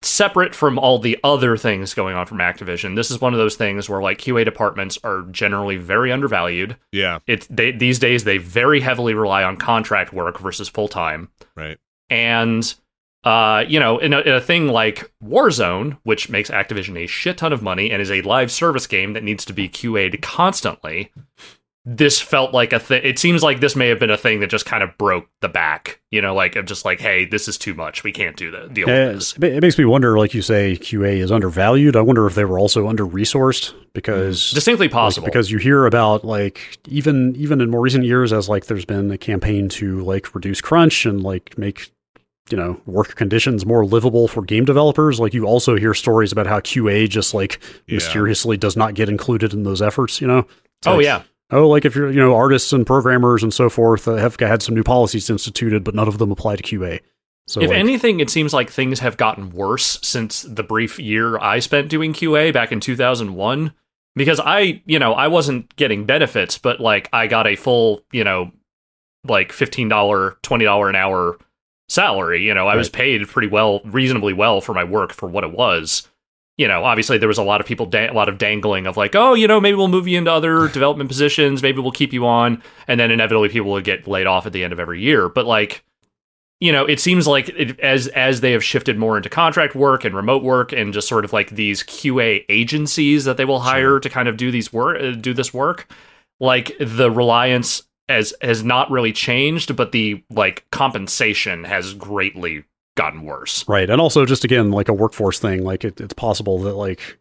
separate from all the other things going on from Activision, this is one of those things where like QA departments are generally very undervalued. Yeah, It's they these days they very heavily rely on contract work versus full time right. and uh, you know, in a, in a thing like Warzone, which makes Activision a shit ton of money and is a live service game that needs to be QA'd constantly, this felt like a thing. It seems like this may have been a thing that just kind of broke the back. You know, like of just like, hey, this is too much. We can't do the deal Yeah, it makes me wonder, like you say, QA is undervalued. I wonder if they were also under resourced because Distinctly like, possible. because you hear about like even even in more recent years as like there's been a campaign to like reduce crunch and like make you know work conditions more livable for game developers like you also hear stories about how qa just like Yeah. mysteriously does not get included in those efforts you know It's oh like, yeah, oh like if you're you know artists and programmers and so forth uh, have had some new policies instituted but none of them apply to qa so if like, anything, it seems like things have gotten worse since the brief year I spent doing QA back in 2001. Because I, you know, I wasn't getting benefits, but like I got a full, you know, like $15, $20 an hour salary. You know, I was paid pretty well, reasonably well for my work for what it was. You know, obviously there was a lot of people, da- a lot of dangling of like, oh, you know, maybe we'll move you into other development positions, maybe we'll keep you on, and then inevitably people would get laid off at the end of every year. But like, you know, it seems like it, as as they have shifted more into contract work and remote work and just sort of like these QA agencies that they will hire to kind of do these work uh, do this work, like the reliance has has not really changed, but the like compensation has greatly gotten worse. Right. And also just again, like a workforce thing, like it, it's possible that like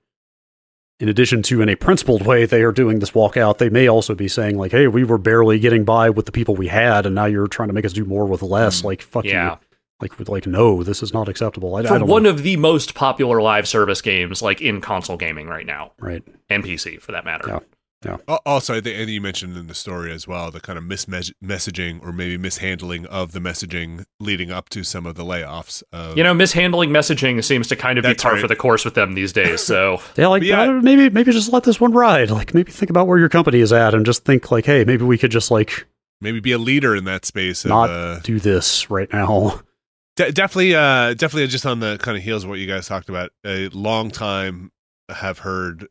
in addition to in a principled way they are doing this walkout, they may also be saying like, hey, we were barely getting by with the people we had and now you're trying to make us do more with less. Mm, like fuck Yeah. you. Like with like no, this is not acceptable. I, I For don't know. one know. of the most popular live service games like in console gaming right now right. and PC for that matter. Yeah. Al- Also, I think, and you mentioned in the story as well, the kind of mismessaging or maybe mishandling of the messaging leading up to some of the layoffs. Of, You know, mishandling messaging seems to kind of be That's par right. for the course with them these days. So Yeah, like Yeah. uh, maybe maybe just let this one ride. Like maybe think about where your company is at and just think like, hey, maybe we could just like maybe be a leader in that space. Of, uh, do this right now. de- definitely, uh, definitely, just on the kind of heels of what you guys talked about. A long time have heard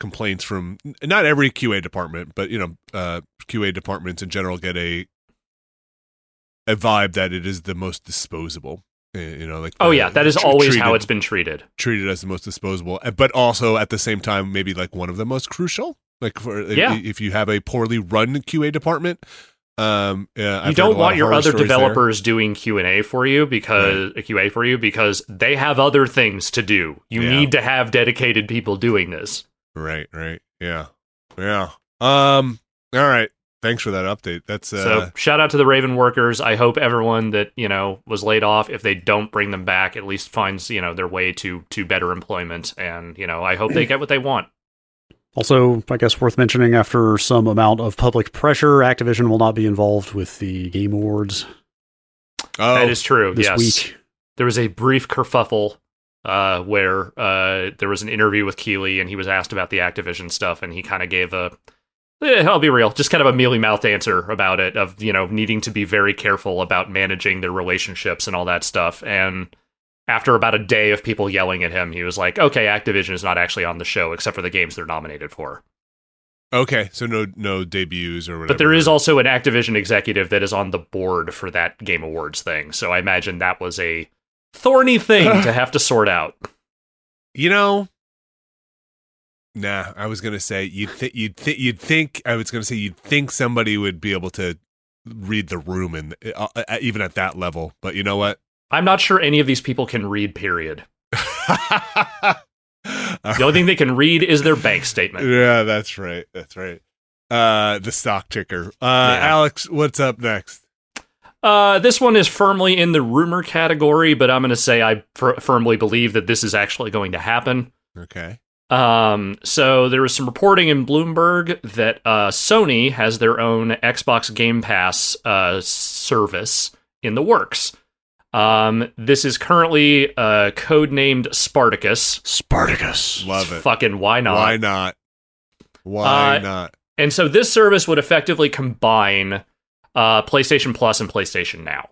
complaints from not every QA department, but you know, uh, QA departments in general get a a vibe that it is the most disposable. Uh, You know, like Oh yeah, that is tr- always how it's been treated. treated as the most disposable, uh, but also at the same time, maybe like one of the most crucial. Like for if- Yeah. if you have a poorly run QA department, um, I've you don't want your other stories there. developers doing Q&A for you because a QA for you because they have other things to do. You Yeah. need to have dedicated people doing this. Right, right, yeah, yeah. Um, all right. Thanks for that update. That's uh, so shout out to the Raven workers. I hope everyone that, you know, was laid off if they don't bring them back at least finds, you know, their way to to better employment and, you know, I hope they get what they want. Also, I guess worth mentioning after some amount of public pressure, Activision will not be involved with the Game Awards oh, that is true. this yes. week. there was a brief kerfuffle uh, where uh, there was an interview with Keighley and he was asked about the Activision stuff and he kind of gave a eh, I'll be real, just kind of a mealy mouthed answer about it of you know needing to be very careful about managing their relationships and all that stuff. And after about a day of people yelling at him, he was like, "Okay, Activision is not actually on the show except for the games they're nominated for." okay. So no, no debuts or whatever. But there is also an Activision executive that is on the board for that Game Awards thing. So I imagine that was a thorny thing to have to sort out. You know, nah. I was gonna say you'd th- you'd th- you'd think I was gonna say you'd think somebody would be able to read the room and uh, uh, even at that level. But you know what? I'm not sure any of these people can read, period. the The only thing they can read is their bank statement. Yeah, that's right. That's right. Uh, the stock ticker. Uh, Yeah. Alex, what's up next? Uh, this one is firmly in the rumor category, but I'm going to say I fir- firmly believe that this is actually going to happen. Okay. Um, so there was some reporting in Bloomberg that uh, Sony has their own Xbox Game Pass uh, service in the works. Um, this is currently uh, codenamed Spartacus. Spartacus. Love it. Fucking why not? Why not? Why Uh, not? And so this service would effectively combine uh, PlayStation Plus and PlayStation Now.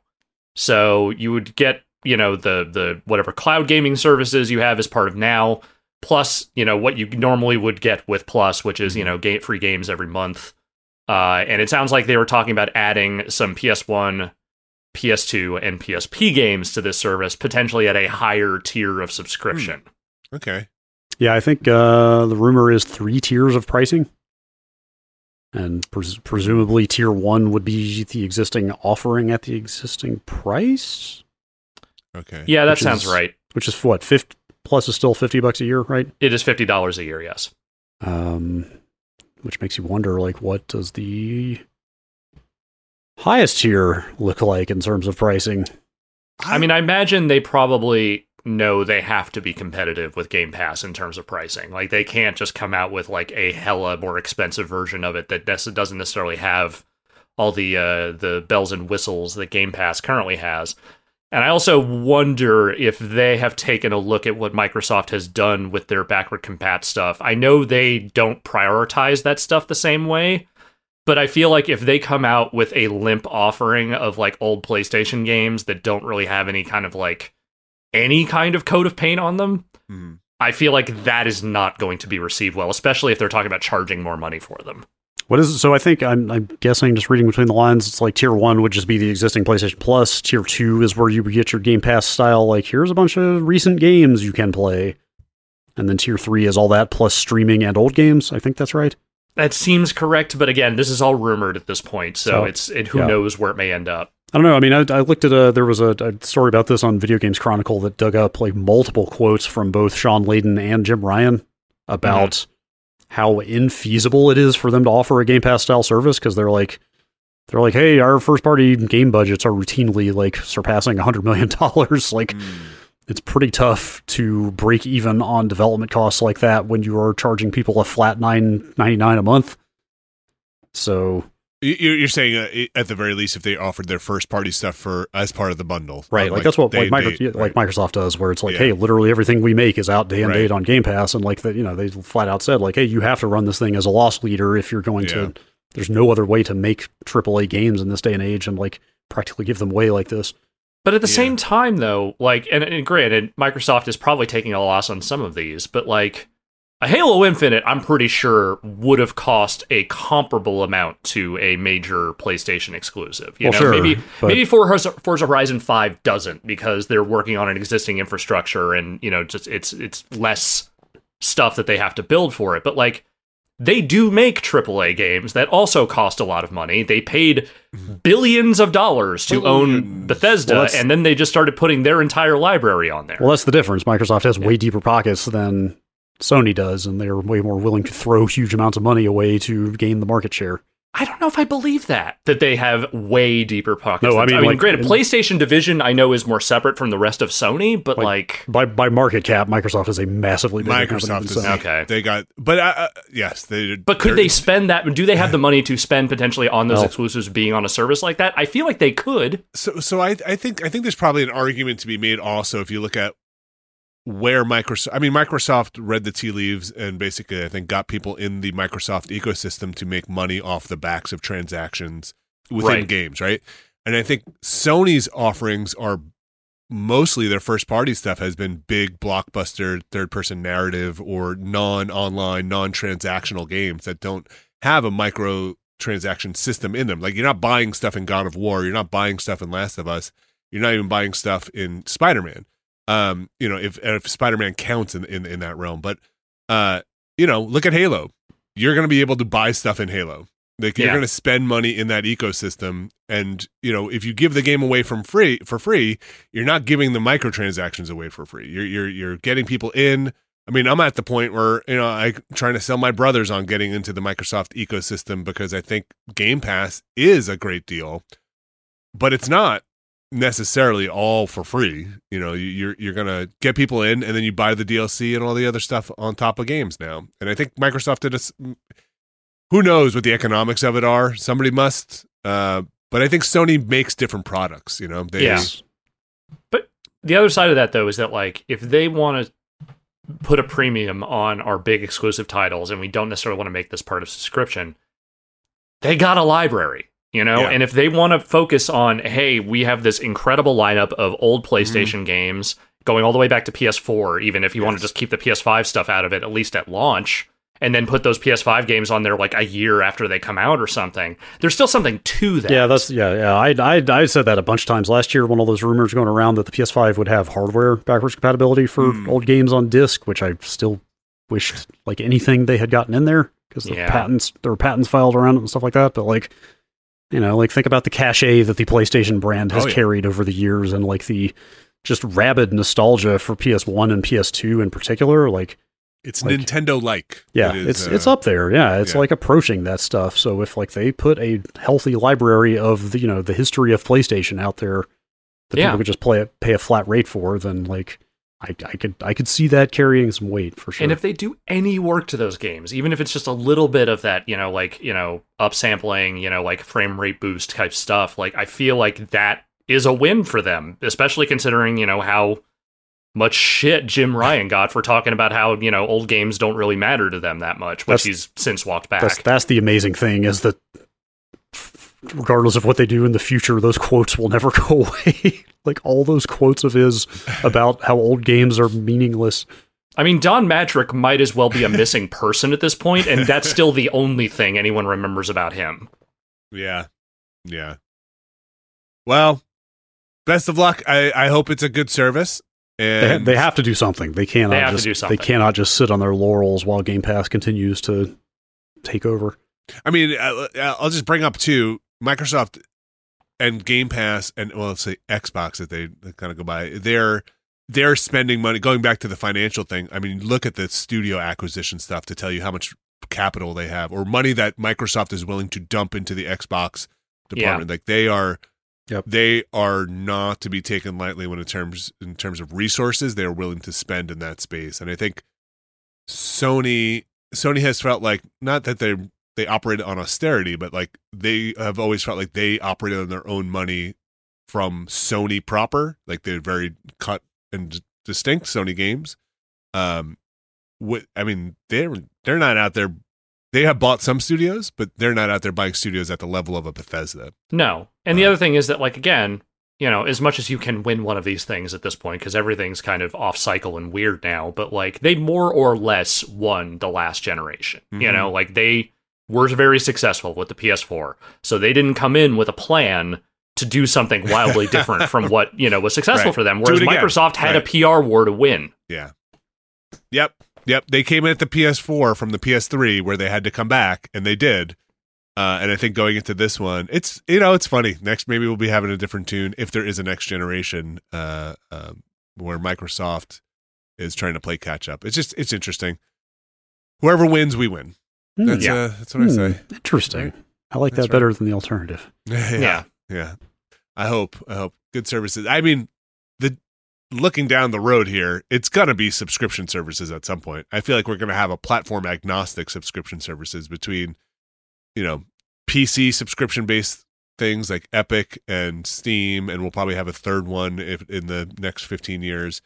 So you would get, you know, the the whatever cloud gaming services you have as part of Now, plus, you know, what you normally would get with Plus, which is, you know, game, free games every month. Uh, and it sounds like they were talking about adding some PS1, PS2, and PSP games to this service, potentially at a higher tier of subscription. Okay. Yeah, I think uh, the rumor is three tiers of pricing. And pres- presumably, tier one would be the existing offering at the existing price, Okay. Yeah, that Which sounds is- right. which is what, 50 plus is still 50 bucks a year, right? It is fifty dollars a year. Yes. Um, which makes you wonder, like, what does the highest tier look like in terms of pricing? I mean, I imagine they probably know they have to be competitive with Game Pass in terms of pricing. Like they can't just come out with like a hella more expensive version of it that doesn't necessarily have all the uh, the bells and whistles that Game Pass currently has. And I also wonder if they have taken a look at what Microsoft has done with their backward compat stuff. I know they don't prioritize that stuff the same way, but I feel like if they come out with a limp offering of like old PlayStation games that don't really have any kind of like any kind of coat of paint on them, Mhm. I feel like that is not going to be received well, especially if they're talking about charging more money for them. What is it? So I think I'm, I'm guessing, just reading between the lines, it's like tier one would just be the existing PlayStation Plus. Tier two is where you would get your Game Pass style. Like here's a bunch of recent games you can play, and then tier three is all that plus streaming and old games. I think that's right. That seems correct, but again, this is all rumored at this point, so So, it's it, who yeah. knows where it may end up. I don't know. I mean, I, I looked at a there was a, a story about this on Video Games Chronicle that dug up like multiple quotes from both Shawn Layden and Jim Ryan about mm-hmm. how infeasible it is for them to offer a Game Pass style service because they're like they're like, hey, our first party game budgets are routinely like surpassing a hundred million dollars. like, mm. it's pretty tough to break even on development costs like that when you are charging people a flat nine ninety nine a month. So You're you're saying uh, at the very least, if they offered their first party stuff for as part of the bundle, Right, Uh, like, that's what they- like, micro, they- yeah, like Microsoft does, where it's like, Yeah. hey, literally everything we make is out day and Right. date on Game Pass, and like that, you know, they flat out said like, hey, you have to run this thing as a loss leader if you're going Yeah. to. There's no other way to make AAA games in this day and age, and like practically give them away like this. But at the Yeah. same time, though, like, and, and granted, Microsoft is probably taking a loss on some of these, but like, a Halo Infinite, I'm pretty sure would have cost a comparable amount to a major PlayStation exclusive. You Well, know, sure, maybe but- maybe Forza, Forza Horizon Five doesn't because they're working on an existing infrastructure, and you know, just it's it's less stuff that they have to build for it. But like, they do make AAA games that also cost a lot of money. They paid billions of dollars to own Bethesda, Well, and then they just started putting their entire library on there. Well, that's the difference. Microsoft has way deeper pockets than Sony does, and they're way more willing to throw huge amounts of money away to gain the market share. I don't know if I believe that that they have way deeper pockets. No, I than- mean, like, granted, in- PlayStation division I know is more separate from the rest of Sony, but like, By by market cap, Microsoft is a massively bigger Microsoft is Sony. Okay. They got, but uh, uh, yes, they. but could they're- they spend that? Do they have the money to spend potentially on those No. exclusives being on a service like that? I feel like they could. So, so I, I think, I think there's probably an argument to be made also if you look at where Microsoft. I mean, Microsoft read the tea leaves and basically, I think, got people in the Microsoft ecosystem to make money off the backs of transactions within Right. games, right? And I think Sony's offerings are mostly their first party stuff has been big blockbuster third person narrative or non online, non transactional games that don't have a micro transaction system in them. Like you're not buying stuff in God of War, you're not buying stuff in Last of Us, you're not even buying stuff in Spider Man. Um, you know, if if Spider Man counts in, in in that realm, but uh, you know, look at Halo. You're going to be able to buy stuff in Halo. Like you're Yeah. going to spend money in that ecosystem, and you know, if you give the game away from free for free, you're not giving the microtransactions away for free. You're you're you're getting people in. I mean, I'm at the point where you know I'm trying to sell my brothers on getting into the Microsoft ecosystem because I think Game Pass is a great deal, but it's not necessarily all for free. You know, you- you're you're gonna get people in, and then you buy the DLC and all the other stuff on top of games now. And I think Microsoft did a. Who knows what the economics of it are? Somebody must. Uh, but I think Sony makes different products. You know, they, Yeah. The other side of that, though, is that like if they want to put a premium on our big exclusive titles, and we don't necessarily want to make this part of subscription, they got a library, you know. Yeah. And if they want to focus on, hey, we have this incredible lineup of old Mm-hmm. PlayStation games going all the way back to PS4, even if you want to just keep the PS5 stuff out of it, at least at launch. And then put those PS5 games on there like a year after they come out or something. There's still something to that. Yeah, that's yeah, yeah. I I I said that a bunch of times last year. One of those rumors going around that the PS5 would have hardware backwards compatibility for Hmm. old games on disc, which I still wished like anything they had gotten in there because the Yeah. patents there were patents filed around it and stuff like that. But like, you know, like think about the cachet that the PlayStation brand has Oh, yeah. carried over the years and like the just rabid nostalgia for PS1 and PS2 in particular. Like, it's Like- Nintendo like. yeah, it's uh, it's up there. Yeah, it's yeah. like approaching that stuff. So if like they put a healthy library of the you know the history of PlayStation out there that Yeah. people could just play it, pay a flat rate for, then like I, I could I could see that carrying some weight for sure. And if they do any work to those games, even if it's just a little bit of that, you know, like, you know, upsampling, you know, like frame rate boost type stuff, like I feel like that is a win for them, especially considering, you know, how much shit Jim Ryan got for talking about how, you know, old games don't really matter to them that much, which That's- he's since walked back. that's that's the amazing thing is that regardless of what they do in the future, those quotes will never go away. like all those quotes of his about how old games are meaningless. I mean, Don Mattrick might as well be a missing person at this point, and that's still the only thing anyone remembers about him. Yeah. Yeah. Well, best of luck. I, I hope it's a good service. They, And they have to do something. They cannot They have to just do they cannot just sit on their laurels while Game Pass continues to take over. I mean, I- I'll just bring up too Microsoft and Game Pass and well, let's say Xbox that they, they kind of go by. They're they're spending money. Going back to the financial thing, I mean, look at the studio acquisition stuff to tell you how much capital they have or money that Microsoft is willing to dump into the Xbox department. Like they are. Yep. They are not to be taken lightly when in terms in terms of resources they are willing to spend in that space. And I think Sony Sony has felt like not that they they operate on austerity, but like they have always felt like they operated on their own money from Sony proper. Like they're very cut and distinct Sony games. Um, what I mean, they're they're not out there. They have bought some studios, but they're not out there buying studios at the level of a Bethesda. No. And the other thing is that, like, again, you know, as much as you can win one of these things at this point, because everything's kind of off cycle and weird now, but like, they more or less won the last generation. You Mhm. know, like, they were very successful with the PS4. So they didn't come in with a plan to do something wildly different from what, you know, was successful Right. for them. Whereas. Microsoft had Right. a PR war to win. Yeah. Yep, yep. They came in at the PS4 from the PS3, where they had to come back, and they did. Uh, and I think going into this one, it's you know it's funny. Next, maybe we'll be having a different tune if there is a next generation uh, um, where Microsoft is trying to play catch up. It's just it's interesting. Whoever wins, we win. Hmm. That's Yeah. uh, that's what I say. Hmm, Interesting. I like That's that better than the alternative. yeah, Yeah. yeah. I hope. I hope good services. I mean, the looking down the road here, it's gonna be subscription services at some point. I feel like we're gonna have a platform agnostic subscription services between, you know, PC subscription based things like Epic and Steam, and we'll probably have a third one if in the next fifteen years.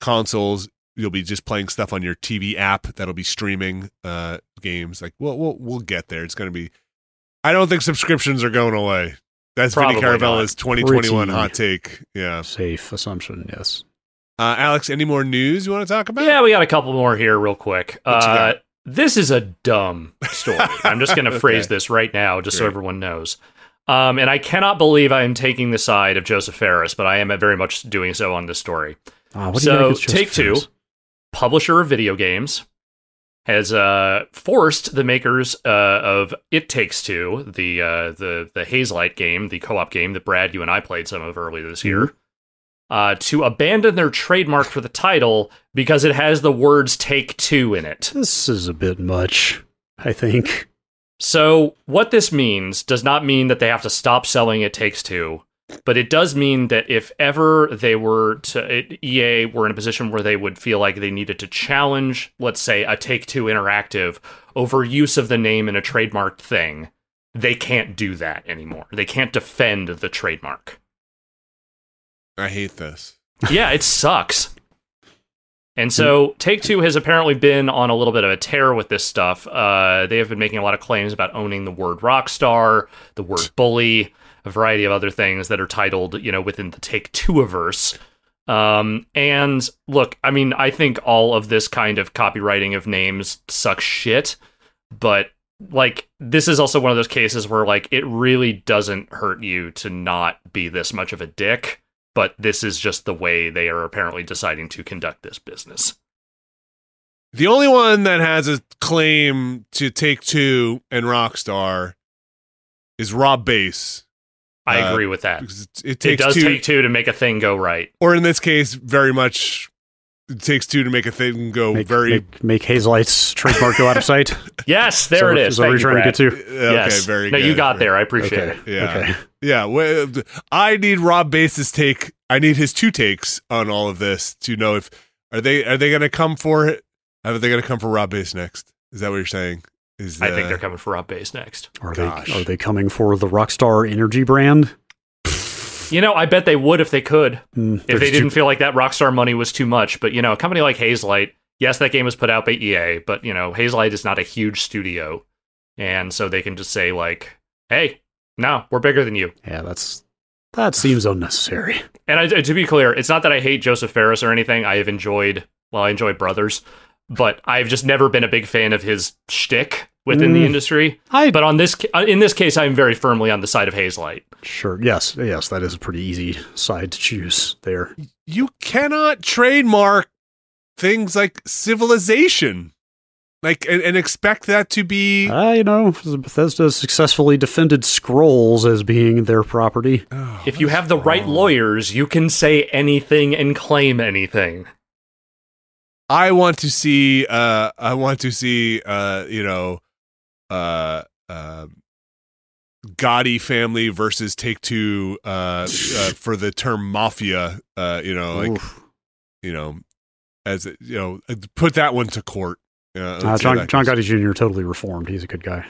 Consoles, you'll be just playing stuff on your TV app that'll be streaming uh games. Like we'll we'll we'll get there. It's gonna be. I don't think subscriptions are going away. That's Vinny Probably not. Caravella's 2021 Pretty- hot take. Yeah. Safe assumption, yes. Uh, Alex, any more news you want to talk about? Yeah, we got a couple more here, real quick. Uh, this is a dumb story. I'm just going to phrase Okay. this right now, just so everyone knows. Um, and I cannot believe I am taking the side of Josef Fares, but I am very much doing so on this story. What do you So, got against Take-Two. Fares? Publisher of video games has uh, forced the makers uh, of It Takes Two, the uh, the the Hazelight game, the co-op game that Brad, you and I played some of earlier this year, uh, to abandon their trademark for the title because it has the words "Take Two in it. This is a bit much, I think. So, what this means does not mean that they have to stop selling It Takes Two, but it does mean that if ever they were to EA were in a position where they would feel like they needed to challenge, let's say, a Take Two Interactive over use of the name in a trademarked thing, they can't do that anymore. They can't defend the trademark. I hate this. yeah, it sucks. And so Take Two has apparently been on a little bit of a tear with this stuff. Uh, they have been making a lot of claims about owning the word rockstar, the word bully, a variety of other things that are titled, you know, within the Take Two averse. Um, and look, I mean, I think all of this kind of copywriting of names sucks shit, but like this is also one of those cases where like it really doesn't hurt you to not be this much of a dick but this is just the way they are apparently deciding to conduct this business. The only one that has a claim to Take Two and Rockstar is Rob Base. I Uh, agree with that. because It, it It does two, take two to make a thing go right. or in this case, very much. It takes two to make a thing go Make, very. make, make Hazelight's trademark go out of sight. Yes, there So- it is. Is that what Thank you're you, trying to get to? okay, yes. very. no, good. you got there. I appreciate Okay. it. Yeah. Okay. Yeah, well, I need Rob Base's take. I need his two takes on all of this to know if are they are they going to come for it? Are they going to come for Rob Base next? Is that what you're saying? Is I think they're coming for Rob Base next. Are Gosh. they are they coming for the Rockstar Energy brand? You know, I bet they would if they could. Hmm, If they didn't feel like that Rockstar money was too much. But, you know, a company like Hazelight, yes, that game was put out by EA, but, you know, Hazelight is not a huge studio. And so they can just say, like, hey, no, we're bigger than you. Yeah, that's that seems unnecessary. And I, to be clear, it's not that I hate Josef Fares or anything. I have enjoyed Well, I enjoy Brothers, but I've just never been a big fan of his shtick within the Mm. industry. I But on this, uh, in this case, I'm very firmly on the side of Hazelight. sure. Yes, yes, that is a pretty easy side to choose there. You cannot trademark things like civilization, like and, and expect that to be. Uh, you know, Bethesda successfully defended scrolls as being their property. Oh, If you have the right lawyers, you can say anything and claim anything. I want to see. Uh, I want to see. Uh, you know, uh, uh, Gotti family versus Take Two. Uh, uh, for the term mafia. Uh, you know, like Oof. you know, as you know, uh, put that one to court. Uh, Uh, John, John. Gotti Jr. totally reformed. He's a good guy.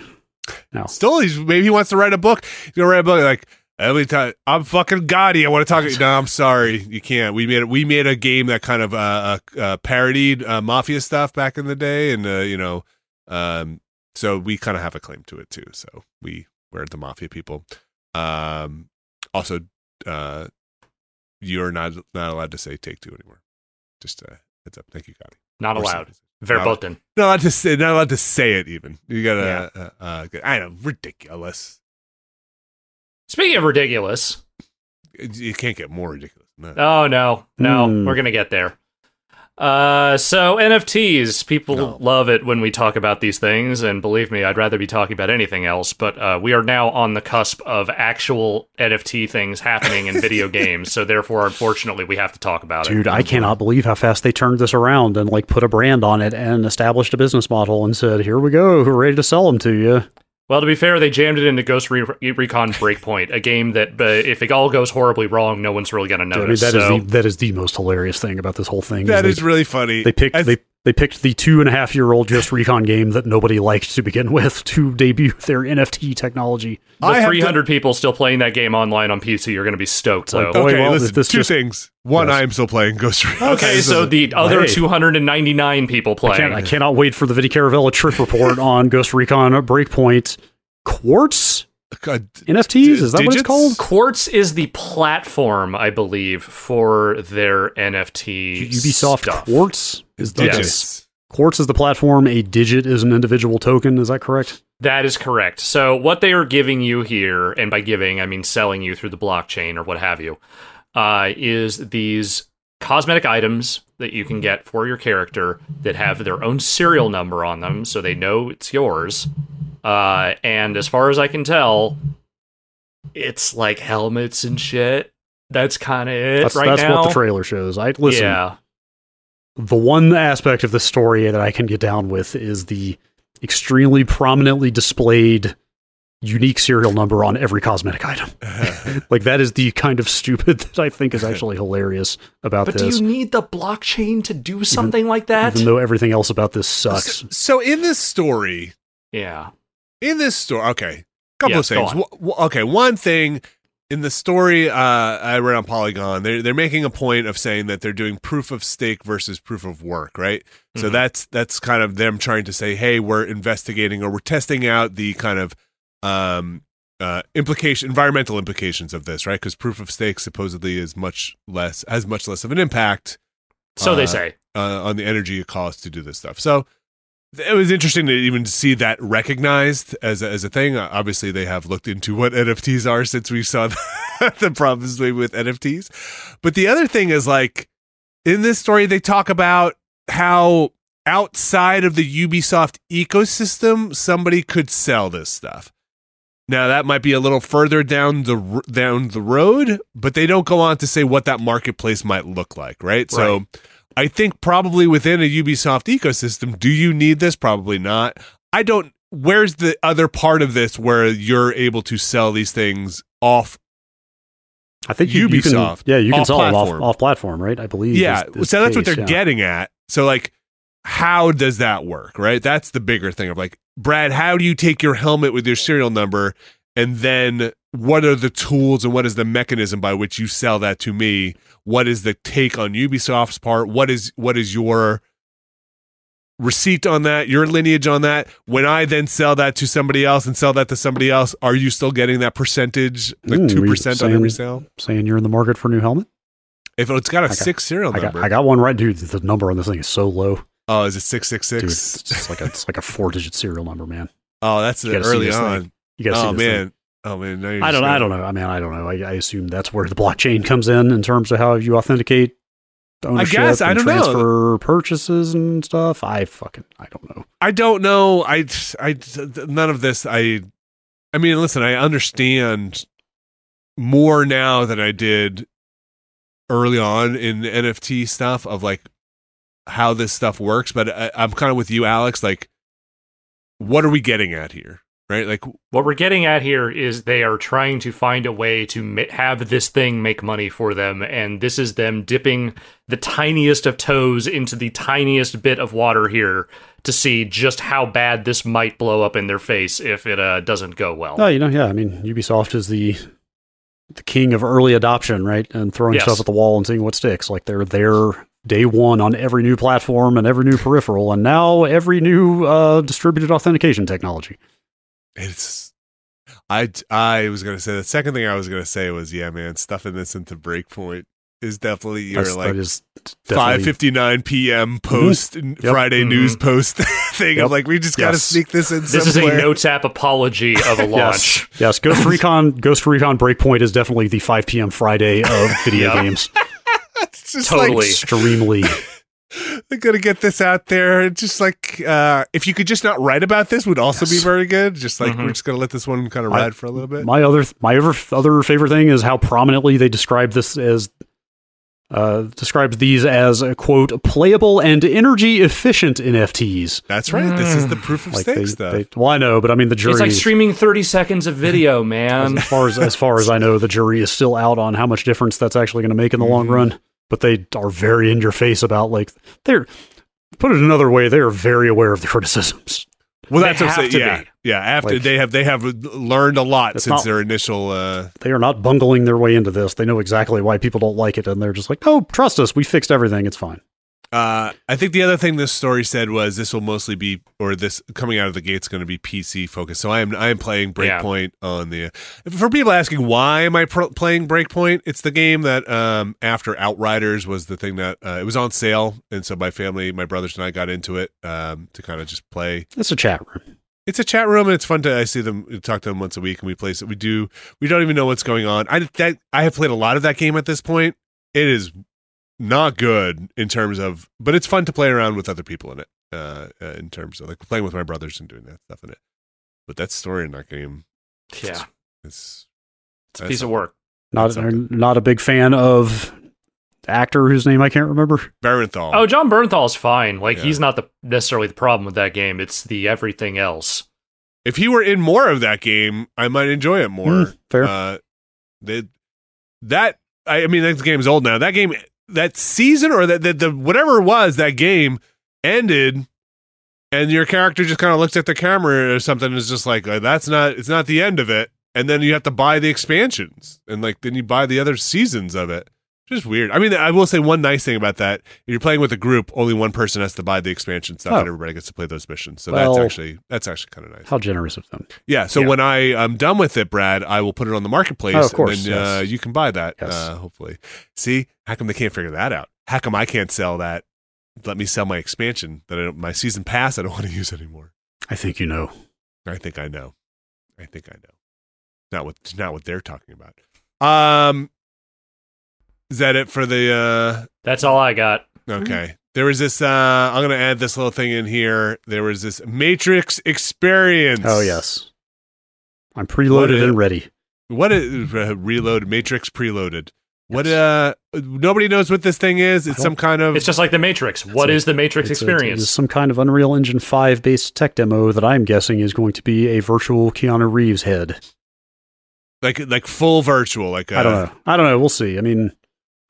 Now, Still, he's maybe he wants to write a book. He's gonna write a book like every time I'm fucking Gotti. I want to talk. To you. No, I'm sorry, you can't. We made we made a game that kind of uh, uh, uh parodied uh, mafia stuff back in the day, and uh, you know, um, so we kind of have a claim to it too. So we we're the mafia people. Um, also, uh, you're not not allowed to say take two anymore. Just uh, heads up. Thank you, Gotti. Not allowed. Verboten. Not allowed to say. Not allowed to say it. Even you gotta. Yeah. Uh, uh, I know. Ridiculous. Speaking of ridiculous, It- You can't get more ridiculous than that. oh no, no, Hmm. we're gonna get there. Uh, so NFTs, people No. love it when we talk about these things, and believe me, I'd rather be talking about anything else. But uh, we are now on the cusp of actual NFT things happening in video games, so therefore, unfortunately, we have to talk about it. dude, I cannot believe how fast they turned this around and like put a brand on it and established a business model and said, "Here we go, we're ready to sell them to you." Well, to be fair, they jammed it into Ghost Re- Recon Breakpoint, a game that, uh, if it all goes horribly wrong, no one's really going to Dude, I mean, notice. that is so, the that is the most hilarious thing about this whole thing. That they, really funny. they picked As- they they picked the two and a half year old Ghost Recon game that nobody liked to begin with to debut their NFT technology. the I have 300 people still playing that game online on PC are going to be stoked. So. Like, boy, okay, well, listen. this two just- things. One, Yes. I am still playing Ghost Recon. Okay, so the other Hey. 299 people I, can't, I cannot wait for the Vinny Caravella trip report on Ghost Recon Breakpoint. Quartz uh, God, NFTs is that what it's called? Quartz is the platform, I believe, for their NFT Ubisoft stuff. Quartz is the digits. Quartz is the platform. A digit is an individual token. Is that correct? That is correct. So what they are giving you here, and by giving I mean selling you through the blockchain or what have you, uh, is these cosmetic items that you can get for your character that have their own serial number on them, so they know it's yours. Uh, and as far as I can tell, it's like helmets and shit. That's kind of it That's, right that's now. what the trailer shows. I listen. yeah, The one aspect of the story that I can get down with is the extremely prominently displayed unique serial number on every cosmetic item. like that is the kind of stupid that I think is actually hilarious about but do you need the blockchain to do something like that? even though everything else about this sucks. So, so in this story, yeah. in this story, okay, couple Yes, of things. on. W- w- okay, one thing in the story uh, I read on Polygon, they're they're making a point of saying that they're doing proof of stake versus proof of work, right? So Mhm. that's that's kind of them trying to say, hey, we're investigating or we're testing out the kind of um uh implication environmental implications of this right because proof of stake supposedly is much less has much less of an impact So they Uh, say. uh, on the energy it costs to do this stuff. So it was interesting to even see that recognized as a, as a thing. Uh, obviously, they have looked into what NFTs are since we saw the, the problems with NFTs. But the other thing is like in this story, they talk about how outside of the Ubisoft ecosystem, somebody could sell this stuff. Now that might be a little further down the down the road, but they don't go on to say what that marketplace might look like, right? So I think probably within a Ubisoft ecosystem, do you need this? Probably not. I don't. Where's the other part of this where you're able to sell these things off? I think you, you can, Ubisoft, yeah, you can off sell them off, platform. off platform, right? I believe. Yeah, is- is so that's the what they're yeah. getting at. So like, how does that work? Right, that's the bigger thing of like, Brad, how do you take your helmet with your serial number, and then what are the tools and what is the mechanism by which you sell that to me? What is the take on Ubisoft's part? What is what is your receipt on that, your lineage on that. When I then sell that to somebody else and sell that to somebody else, are you still getting that percentage, like two percent on every sale? Saying you're in the market for a new helmet. If it's got a got- six serial I got, number, I got one right, dude. The number on this thing is so low, oh, is it six six dude. It's like a, it's like a four digit serial number, man. Oh, that's You early this thing. on. You gotta see Oh this thing. man, oh man. I don't. I gonna- don't know. I mean, I don't know. I, I assume that's where the blockchain comes in in terms of how you authenticate ownership I guess. I don't know. transfer purchases and stuff. I fucking I don't know. I don't know. I, I, none of this. I, I mean, listen. I understand more now than I did early on in NFT stuff of like how this stuff works. But I, I'm kind of with you, Alex. Like, what are we getting at here? Right? Like, What we're getting at here is they are trying to find a way to ma- have this thing make money for them, and this is them dipping the tiniest of toes into the tiniest bit of water here to see just how bad this might blow up in their face if it uh, doesn't go well. Oh, you know, yeah. I mean, Ubisoft is the the king of early adoption, right? And throwing Yes. stuff at the wall and seeing what sticks. Like they're there day one on every new platform and every new peripheral, and now every new uh, distributed authentication technology. it's. I, I was gonna say the second thing I was gonna say was yeah, man, stuffing this into Breakpoint is definitely your That's, like that is five definitely fifty nine p.m. post Friday Mhm. news post thing Yep. of like we just got to Yes. sneak this in this is a no tap apology of a launch. Yes, yes. Ghost Recon, Ghost Recon Breakpoint is definitely the 5 p.m. Friday of video games. It's just Totally. like Extremely. I gotta get this out there. Just like uh, if you could just not write about this, would also be very good. Just like Mhm. we're just gonna let this one kind of I- ride for a little bit. My other my other other favorite thing is how prominently they describe this as uh, described these as a quote playable and energy efficient NFTs. That's right. This is the proof of Like stake they, stuff. they, well, I know, but I mean the jury. It's like streaming 30 seconds of video, man. as far as as far as I know, the jury is still out on how much difference that's actually going to make in the long Mhm. run. But they are very in your face about like they're put it another way, they are very aware of the criticisms. well, that's what I'm saying. Yeah, be. yeah. After Like- they have they have learned a lot since not- their initial. Uh, They are not bungling their way into this. They know exactly why people don't like it, and they're just like, "Oh, trust us, we fixed everything. It's fine." Uh, I think the other thing this story said was this will mostly be, or this coming out of the gate's going to be PC focused. So I am I am playing Yeah. Breakpoint on the. For people asking why am I pro- playing Breakpoint, it's the game that um, after Outriders was the thing that uh, it was on sale, and so my family, my brothers and I got into it um, to kind of just play. It's a chat room. It's a chat room and it's fun to I see them talk to them once a week and we play. So we do we don't even know what's going on. I that I have played a lot of that game at this point. It is not good in terms of, but it's fun to play around with other people in it. Uh, uh, in terms of like playing with my brothers and doing that stuff in it. But that story in that game Yeah, it's it's a piece of work. Not That's not a big fan of actor whose name I can't remember. Barenthal. Oh, Jon Bernthal's fine. Like Yeah. he's not the necessarily the problem with that game. It's the everything else. if he were in more of that game, I might enjoy it more. Mm, fair. Uh, they, that I, I mean, that game's old now. That game, that season or that the, whatever it was, that game ended, and your character just kind of looks at the camera or something and is just like, "Uh, "That's not. It's not the end of it." And then you have to buy the expansions, and like then you buy the other seasons of it. Just weird. I mean, I will say one nice thing about that: if you're playing with a group, only one person has to buy the expansion stuff, Oh. and everybody gets to play those missions. So Well- that's actually that's actually kind of nice. How generous of them. Yeah. So Yeah. when I am done with it, Brad, I will put it on the marketplace. Oh, of course, And then, uh, you can buy that. Yes. Uh, hopefully. See, how come they can't figure that out? How come I can't sell that? Let me sell my expansion that I don't, my season pass. I don't want to use anymore. I think you know. I think I know. I think I know. Not what not what they're talking about. Um, is that it for the? uh That's all I got. Okay. There was this. uh I'm gonna add this little thing in here. There was this Matrix experience. Oh yes, I'm preloaded What- and ready. What is uh, reload matrix preloaded? What uh nobody knows what this thing is. It's some kind of It's just like the Matrix. What a- is the Matrix It's a- experience? it is some kind of Unreal Engine 5 based tech demo that I'm guessing is going to be a virtual Keanu Reeves head. like like full virtual like uh, I don't know. I don't know. We'll see. I mean,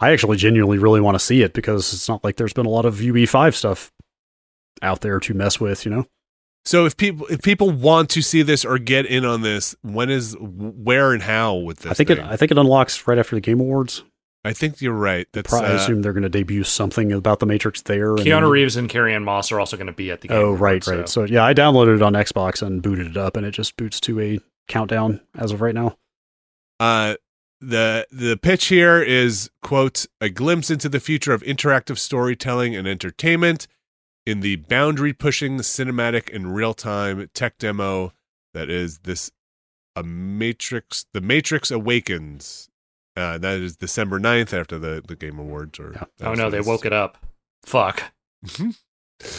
I actually genuinely really want to see it because it's not like there's been a lot of UE5 stuff out there to mess with, you know? So if people if people want to see this or get in on this, when is where and how with this? I think thing? it I think it unlocks right after the Game Awards. I think you're right. That's Pro- I uh, assume they're going to debut something about the Matrix there. and Keanu then- Reeves and Carrie Ann Moss are also going to be at the game. Oh, right, Awards, right. so- So yeah, I downloaded it on Xbox and booted it up, and it just boots to a countdown as of right now. uh the the pitch here is quote a glimpse into the future of interactive storytelling and entertainment in the boundary pushing cinematic and real time tech demo that is this a matrix the matrix awakens uh, that is december 9th after the the game awards or Yeah. Oh no, they woke it up. Fuck.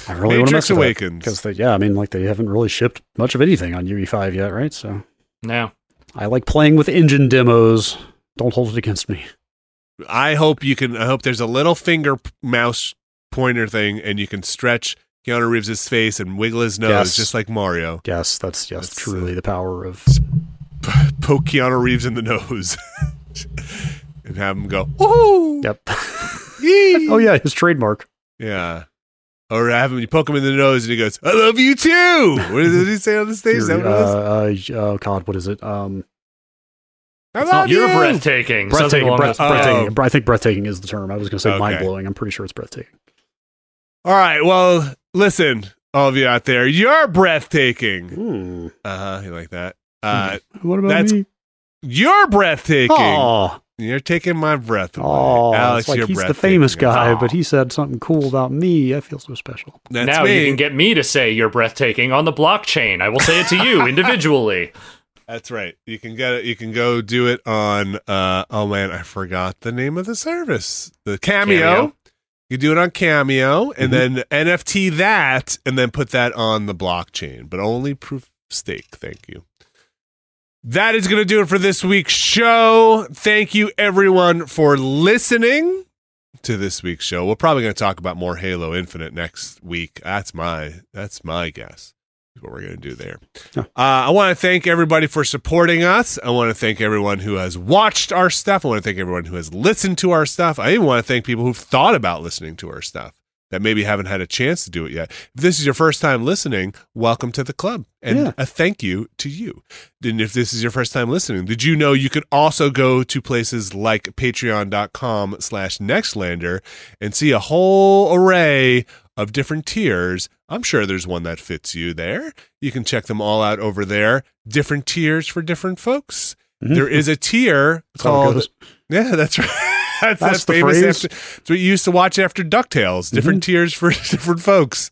I really want to matrix mess awakens because yeah, I mean, like they haven't really shipped much of anything on UE5 yet, right? So No. I like playing with engine demos. Don't hold it against me. I hope you can. I hope there's a little finger mouse pointer thing, and you can stretch Keanu Reeves's face and wiggle his nose, Yes. just like Mario. Yes, that's yes, That's, truly uh, the power of. Poke Keanu Reeves in the nose, and have him go. Woohoo! Yep. Oh yeah, his trademark. yeah. Or have him. You poke him in the nose, and he goes, "I love you too." What did he say on the stage? Fury, uh, uh, oh God, what is it? Um, I love You're you. breathtaking. Breathtaking. along Breath, those- breathtaking. Oh. I think breathtaking is the term. I was going to say Okay. mind blowing. I'm pretty sure it's breathtaking. All right. Well, listen, all of you out there, you're breathtaking. Hmm. Uh huh. You like that? Uh, What about That's me? you're breathtaking. Oh, You're taking my breath away. oh, Alex, like you're he's the famous guy, Aw. but he said something cool about me. I feel so special. That's now me. you can get me to say you're breathtaking on the blockchain. I will say it to you individually. That's right. You can get it. You can go do it on. uh Oh man, I forgot the name of the service. The Cameo. Cameo. You do it on Cameo, and Mhm. then NFT that, and then put that on the blockchain, but only proof of stake. Thank you. That is going to do it for this week's show. Thank you, everyone, for listening to this week's show. We're probably going to talk about more Halo Infinite next week. That's my that's my guess. What we're going to do there. Uh, I want to thank everybody for supporting us. I want to thank everyone who has watched our stuff. I want to thank everyone who has listened to our stuff. I even want to thank people who've thought about listening to our stuff that maybe haven't had a chance to do it yet. If this is your first time listening, welcome to the club. And Yeah. a thank you to you. And if this is your first time listening, did you know you could also go to places like patreon.com slash nextlander and see a whole array of different tiers. I'm sure there's one that fits you there. You can check them all out over there. Different tiers for different folks. Mhm. There is a tier That's called yeah, that's right. That's, That's that the famous phrase. after. It's what you used to watch after Ducktales. Different tiers for different folks.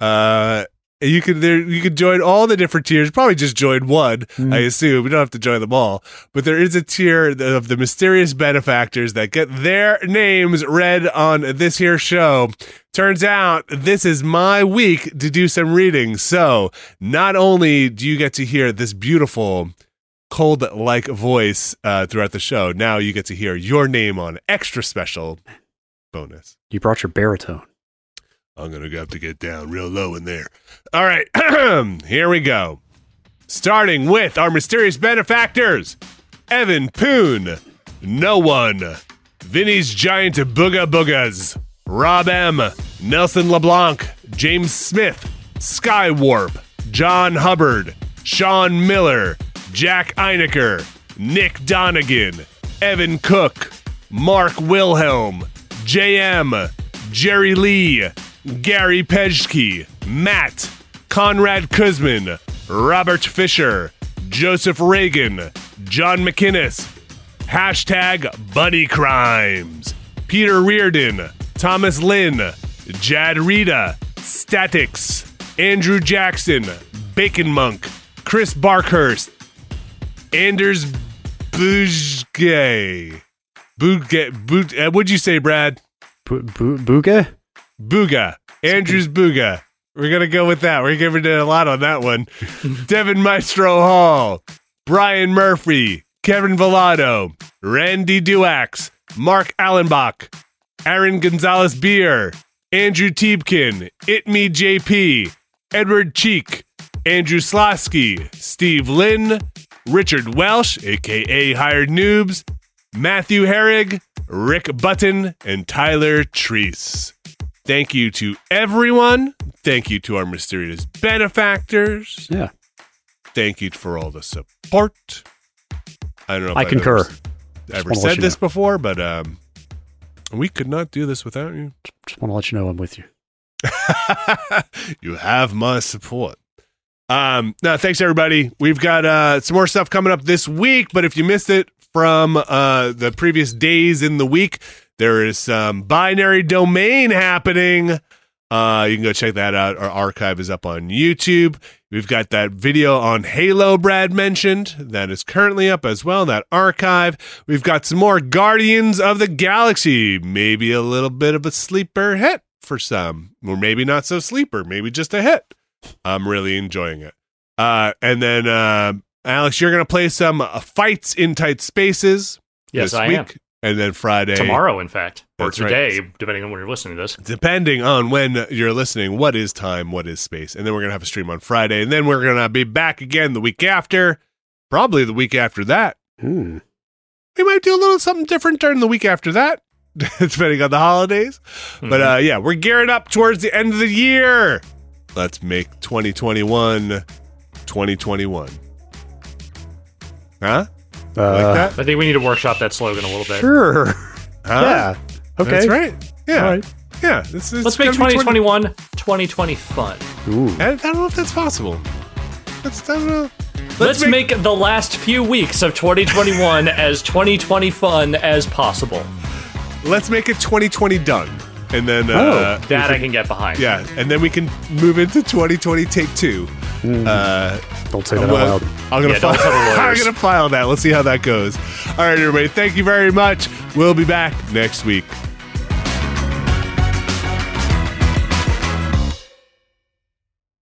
Uh, you could there you could join all the different tiers. Probably just join one. Mhm. I assume you don't have to join them all. But there is a tier of the mysterious benefactors that get their names read on this here show. Turns out this is my week to do some reading. So not only do you get to hear this beautiful cold like voice uh, throughout the show. Now you get to hear your name on extra special bonus. You brought your baritone. I'm gonna have to get down real low in there. All right, here we go. Starting with our mysterious benefactors: Evan Poon, No One, Vinny's Giant Booga Boogas, Rob M, Nelson LeBlanc, James Smith, Skywarp, John Hubbard, Sean Miller, Jack Einecker, Nick Donegan, Evan Cook, Mark Wilhelm, JM, Jerry Lee, Gary Pejke, Matt, Conrad Kuzmin, Robert Fisher, Joseph Reagan, John McInnes, hashtag Bunny Crimes, Peter Reardon, Thomas Lynn, Jad Rita, Statics, Andrew Jackson, Bacon Monk, Chris Barkhurst, Anders Bugay. Bugay. Bug, uh, what'd you say, Brad? Bu- Booga? Andrews Booga. We're going to go with that. We're giving it a lot on that one. Devin Maestro Hall. Brian Murphy. Kevin Villado. Randy Duax. Mark Allenbach. Aaron Gonzalez Beer. Andrew Tiebkin. It Me JP. Edward Cheek. Andrew Slosky. Steve Lynn. Richard Welsh, aka Hired Noobs. Matthew Herrig. Rick Button. And Tyler Treese. Thank you to everyone. Thank you to our mysterious benefactors. Yeah. Thank you for all the support. I don't know if I I've concur. ever, ever said this know. before, but um, we could not do this without you. Just want to let you know I'm with you. you have my support. Um, no, thanks everybody. We've got uh, some more stuff coming up this week, but if you missed it, from uh, the previous days in the week. There is some binary domain happening. Uh, you can go check that out. Our archive is up on YouTube. We've got that video on Halo Brad mentioned that is currently up as well, that archive. We've got some more Guardians of the Galaxy, maybe a little bit of a sleeper hit for some, or maybe not so sleeper, maybe just a hit. I'm really enjoying it. Uh, and then, uh, Alex, you're going to play some uh, fights in tight spaces Yes, this I week. am. And then Friday. Tomorrow, in fact, or That's right. today, depending on when you're listening to this. depending on when you're listening, what is time, what is space. And then we're going to have a stream on Friday. And then we're going to be back again the week after, probably the week after that. Hmm. We might do a little something different during the week after that, depending on the holidays. But Mhm. uh, yeah, we're gearing up towards the end of the year. Let's make 2021 2021. Huh? Uh, like that? I think we need to workshop that slogan a little bit. Sure. Huh? Yeah. Okay. That's right. Yeah. All right. Yeah. This, this Let's make gonna be 20 2021 2020 fun. Ooh. I, I don't know if that's possible. Let's, I don't know. Let's, make, the last few weeks of 2021 as 2020 fun as possible. let's make it 2020 done, and then uh, Oh. That I can get behind. yeah, and then we can move into 2020 take two. Uh, Don't say that out loud. I'm gonna Yeah, file, tell the I'm gonna file that. Let's see how that goes. All right, everybody. Thank you very much. We'll be back next week.